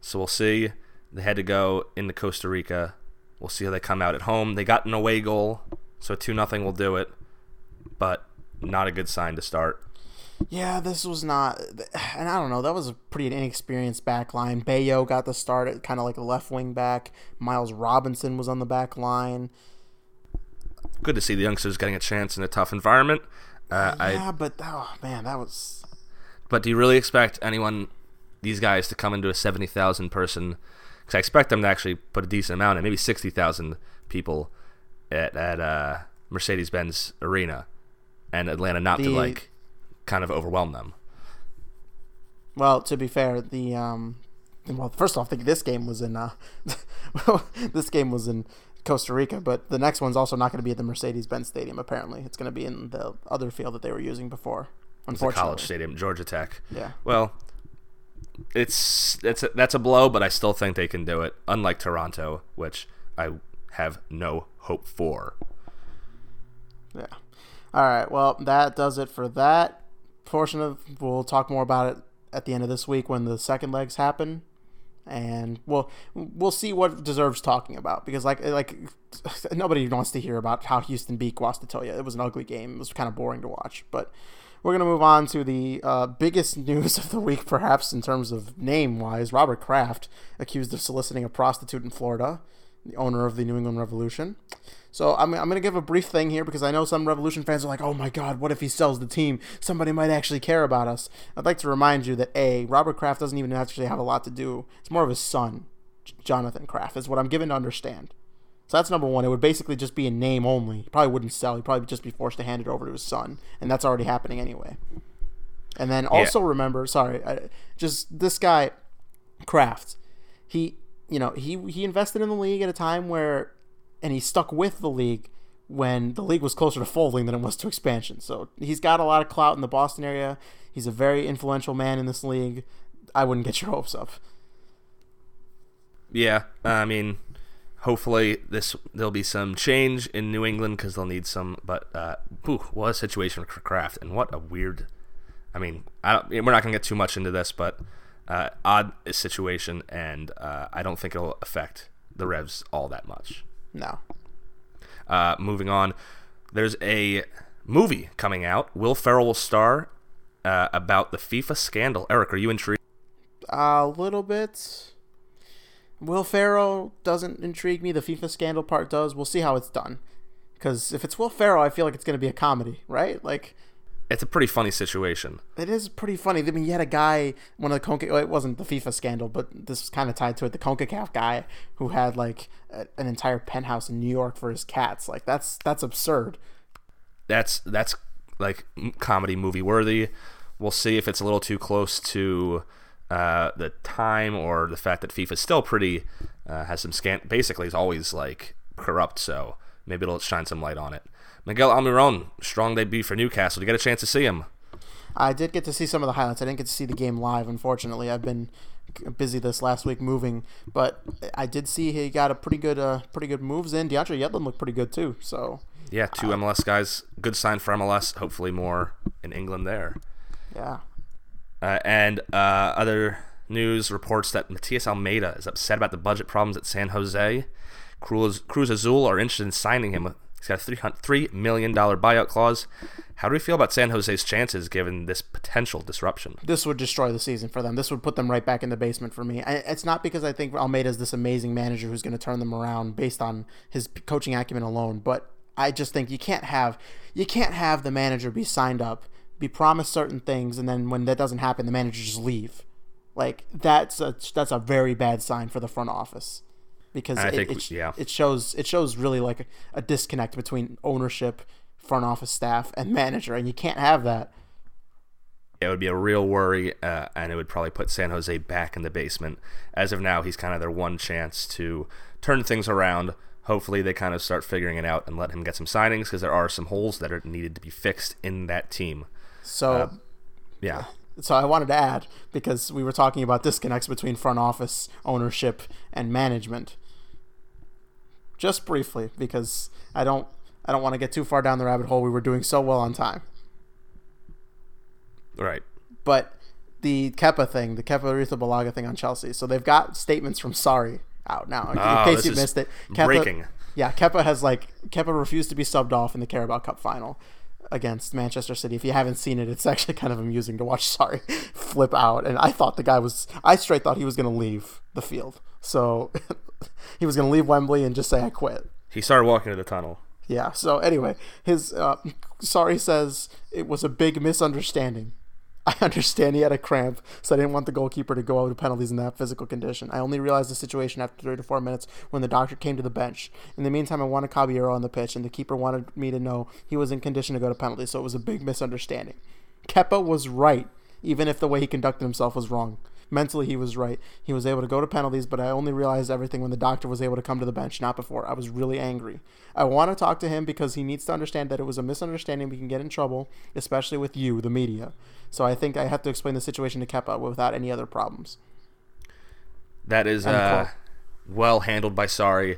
[SPEAKER 1] so we'll see. They had to go into Costa Rica. We'll see how they come out at home. They got an away goal, so two nothing will do it, but not a good sign to start.
[SPEAKER 2] Yeah, this was not, and I don't know. That was a pretty inexperienced back line. Bayo got the start at kind of like a left wing back. Miles Robinson was on the back line.
[SPEAKER 1] Good to see the youngsters getting a chance in a tough environment. Uh, I
[SPEAKER 2] yeah, but oh man, that was
[SPEAKER 1] But do you really expect anyone, these guys, to come into a 70,000 person? Because I expect them to actually put a decent amount in, maybe 60,000 people at, at uh, Mercedes Benz Arena and Atlanta not to,
[SPEAKER 2] The-
[SPEAKER 1] like, kind of overwhelm them.
[SPEAKER 2] well. To be fair, the um, well, first off, I think this game was in uh, this game was in Costa Rica, but the next one's also not going to be at the Mercedes Benz Stadium. Apparently, it's going to be in the other field that they were using before.
[SPEAKER 1] It's a college stadium, Georgia Tech.
[SPEAKER 2] yeah.
[SPEAKER 1] Well, it's it's a, that's a blow, but I still think they can do it. Unlike Toronto, which I have no hope for.
[SPEAKER 2] Yeah. All right. Well, that does it for that portion of. We'll talk more about it at the end of this week when the second legs happen, and we'll we'll see what deserves talking about because like like nobody wants to hear about how Houston beat Guastatoya. It was an ugly game. It was kind of boring to watch, but. We're gonna move on to the uh, biggest news of the week, perhaps in terms of name-wise. Robert Kraft accused of soliciting a prostitute in Florida, the owner of the New England Revolution. So I'm, I'm going to give a brief thing here because I know some Revolution fans are like, oh my God, what if he sells the team? Somebody might actually care about us. I'd like to remind you that A, Robert Kraft doesn't even actually have a lot to do. It's more of his son, Jonathan Kraft, is what I'm given to understand. So that's number one. It would basically just be a name only. He probably wouldn't sell. He'd probably just be forced to hand it over to his son. And that's already happening anyway. And then also remember, sorry, I, just this guy, Kraft, he, you know, he he invested in the league at a time where, and he stuck with the league when the league was closer to folding than it was to expansion. So he's got a lot of clout in the Boston area. He's a very influential man in this league. I wouldn't get your hopes up.
[SPEAKER 1] Yeah, I mean, hopefully this there'll be some change in New England because they'll need some. But uh, whew, what a situation for Kraft, and what a weird. I mean, I we're not gonna get too much into this, but uh, odd situation, and uh, I don't think it'll affect the Revs all that much.
[SPEAKER 2] No.
[SPEAKER 1] Uh, moving on, there's a movie coming out. Will Ferrell will star uh, about the FIFA scandal. Eric, are you intrigued?
[SPEAKER 2] A little bit. Will Ferrell doesn't intrigue me. The FIFA scandal part does. We'll see how it's done. Because if it's Will Ferrell, I feel like it's going to be a comedy, right? Like,
[SPEAKER 1] It's a pretty funny situation.
[SPEAKER 2] it is pretty funny. I mean, you had a guy, one of the Conca, well, it wasn't the FIFA scandal, but this was kind of tied to it. The CONCACAF guy who had like a, an entire penthouse in New York for his cats. Like, that's that's absurd.
[SPEAKER 1] that's that's like comedy movie worthy. We'll see if it's a little too close to uh, the time or the fact that FIFA's still pretty uh, has some scant. Basically, is always like corrupt. So maybe it'll shine some light on it. Miguel Almiron, strong debut for Newcastle. Did you get a chance to see him?
[SPEAKER 2] I did get to see some of the highlights. I didn't get to see the game live, unfortunately. I've been busy this last week moving, but I did see he got a pretty good, uh, pretty good moves in. DeAndre Yedlin looked pretty good too. So
[SPEAKER 1] yeah, two MLS guys. Good sign for MLS. Hopefully more in England there.
[SPEAKER 2] Yeah.
[SPEAKER 1] Uh, and uh, other news reports that Matias Almeyda is upset about the budget problems at San Jose. Cruz, Cruz Azul are interested in signing him. He's got a $3 million buyout clause. How do we feel about San Jose's chances given this potential disruption?
[SPEAKER 2] This would destroy the season for them. This would put them right back in the basement for me. It's not because I think Almeyda is this amazing manager who's going to turn them around based on his coaching acumen alone, but I just think you can't have you can't have the manager be signed up, be promised certain things, and then when that doesn't happen, the manager just leave. Like that's a that's a very bad sign for the front office because it, think, it, yeah. it shows it shows really like a, disconnect between ownership, front office staff, and manager, and you can't have that.
[SPEAKER 1] It would be a real worry, uh, and it would probably put San Jose back in the basement. As of now, he's kind of their one chance to turn things around. Hopefully, they kind of start figuring it out and let him get some signings because there are some holes that are needed to be fixed in that team.
[SPEAKER 2] So, uh,
[SPEAKER 1] yeah,
[SPEAKER 2] so I wanted to add because we were talking about disconnects between front office ownership and management. Just briefly, because I don't I don't want to get too far down the rabbit hole. We were doing so well on time.
[SPEAKER 1] Right.
[SPEAKER 2] But the Kepa thing, the Kepa Arrizabalaga thing on Chelsea. So they've got statements from Sarri out now. In oh, case you missed it,
[SPEAKER 1] Kepa, breaking.
[SPEAKER 2] Yeah, Kepa has like Kepa refused to be subbed off in the Carabao Cup final against Manchester City. If you haven't seen it, it's actually kind of amusing to watch Sarri flip out. And I thought the guy was, I straight thought he was going to leave the field. So he was going to leave Wembley and just say, I quit.
[SPEAKER 1] He started walking to the tunnel.
[SPEAKER 2] Yeah. So anyway, his uh, Sarri says it was a big misunderstanding. I understand he had a cramp, so I didn't want the goalkeeper to go out to penalties in that physical condition. I only realized the situation after three to four minutes when the doctor came to the bench. In the meantime, I wanted Caballero on the pitch, and the keeper wanted me to know he was in condition to go to penalties, so it was a big misunderstanding. Kepa was right, even if the way he conducted himself was wrong. Mentally, he was right. He was able to go to penalties, but I only realized everything when the doctor was able to come to the bench, not before. I was really angry. I want to talk to him because he needs to understand that it was a misunderstanding. We can get in trouble, especially with you, the media. So I think I have to explain the situation to Kepa without any other problems.
[SPEAKER 1] That is uh, well handled by Sarri.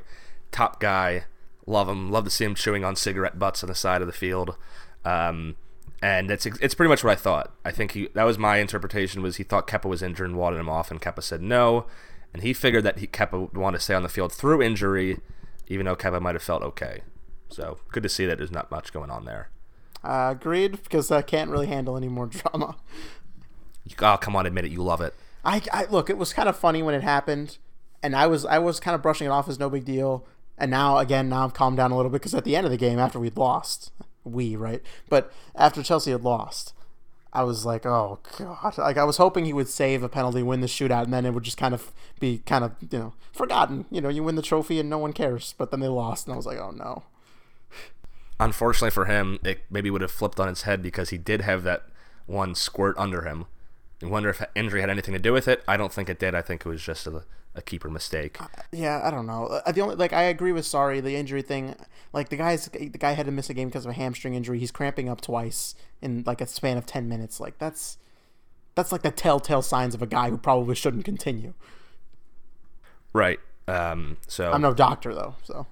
[SPEAKER 1] Top guy. Love him. Love to see him chewing on cigarette butts on the side of the field. Um, and it's it's pretty much what I thought. I think he that was my interpretation was he thought Kepa was injured and wanted him off, and Kepa said no, and he figured that he Kepa would want to stay on the field through injury, even though Kepa might have felt okay. So good to see that there's not much going on there.
[SPEAKER 2] Uh, agreed, because I can't really handle any more drama.
[SPEAKER 1] Oh come on, admit it, you love it.
[SPEAKER 2] I, I look, it was kind of funny when it happened, and I was I was kind of brushing it off as no big deal. And now again, now I've calmed down a little bit because at the end of the game, after we'd lost, we, right? But after Chelsea had lost, I was like, oh god! Like I was hoping he would save a penalty, win the shootout, and then it would just kind of be kind of you know forgotten. You know, you win the trophy and no one cares. But then they lost, and I was like, oh no.
[SPEAKER 1] Unfortunately for him, it maybe would have flipped on its head because he did have that one squirt under him. I wonder if injury had anything to do with it. I don't think it did. I think it was just a, a keeper mistake. Uh,
[SPEAKER 2] yeah, I don't know. Uh, the only like I agree with Sarri the injury thing. Like the guy's the guy had to miss a game because of a hamstring injury. He's cramping up twice in like a span of ten minutes. Like that's that's like the telltale signs of a guy who probably shouldn't continue.
[SPEAKER 1] Right. Um, so
[SPEAKER 2] I'm no doctor though. So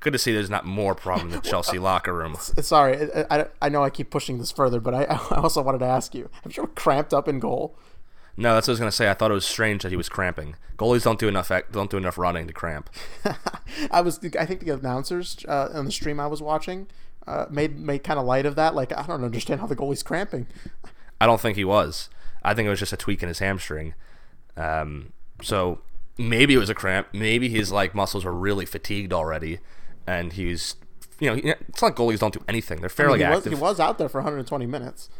[SPEAKER 1] good to see there's not more problem in the Chelsea locker room.
[SPEAKER 2] Sorry, I, I, I, know I keep pushing this further, but I, I also wanted to ask you: Have you ever cramped up in goal?
[SPEAKER 1] No, that's what I was gonna say. I thought it was strange that he was cramping. Goalies don't do enough don't do enough running to cramp.
[SPEAKER 2] I was I think the announcers uh, on the stream I was watching uh, made made kind of light of that. Like I don't understand how the goalie's cramping.
[SPEAKER 1] I don't think he was. I think it was just a tweak in his hamstring. Um, so maybe it was a cramp. Maybe his like muscles are really fatigued already, and he's you know it's not goalies don't do anything. They're fairly
[SPEAKER 2] I mean, he
[SPEAKER 1] active.
[SPEAKER 2] Was, he was out there for 120 minutes.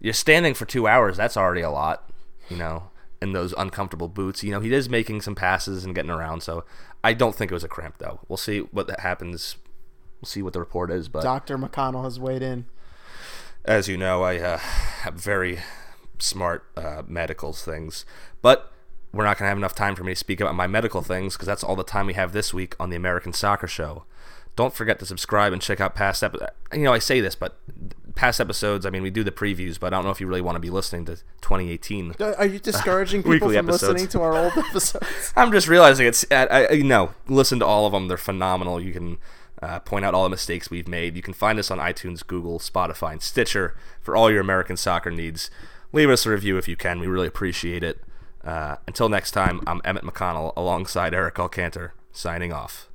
[SPEAKER 1] You're standing for two hours. That's already a lot you know, in those uncomfortable boots. You know, he is making some passes and getting around, so I don't think it was a cramp though. We'll see what happens. We'll see what the report is. But
[SPEAKER 2] Doctor McConnell has weighed in.
[SPEAKER 1] As you know, I uh, have very smart uh, medicals things, but we're not going to have enough time for me to speak about my medical things because that's all the time we have this week on the American Soccer Show. Don't forget to subscribe and check out past episodes. You know, I say this, but past episodes. I mean, we do the previews, but I don't know if you really want to be listening to 2018.
[SPEAKER 2] Uh, Are you discouraging people from
[SPEAKER 1] episodes.
[SPEAKER 2] listening to our old episodes?
[SPEAKER 1] I'm just realizing it's. I, I, no, listen to all of them. They're phenomenal. You can uh, point out all the mistakes we've made. You can find us on iTunes, Google, Spotify, and Stitcher for all your American soccer needs. Leave us a review if you can. We really appreciate it. Uh, until next time, I'm Emmett McConnell alongside Eric Alcantar, signing off.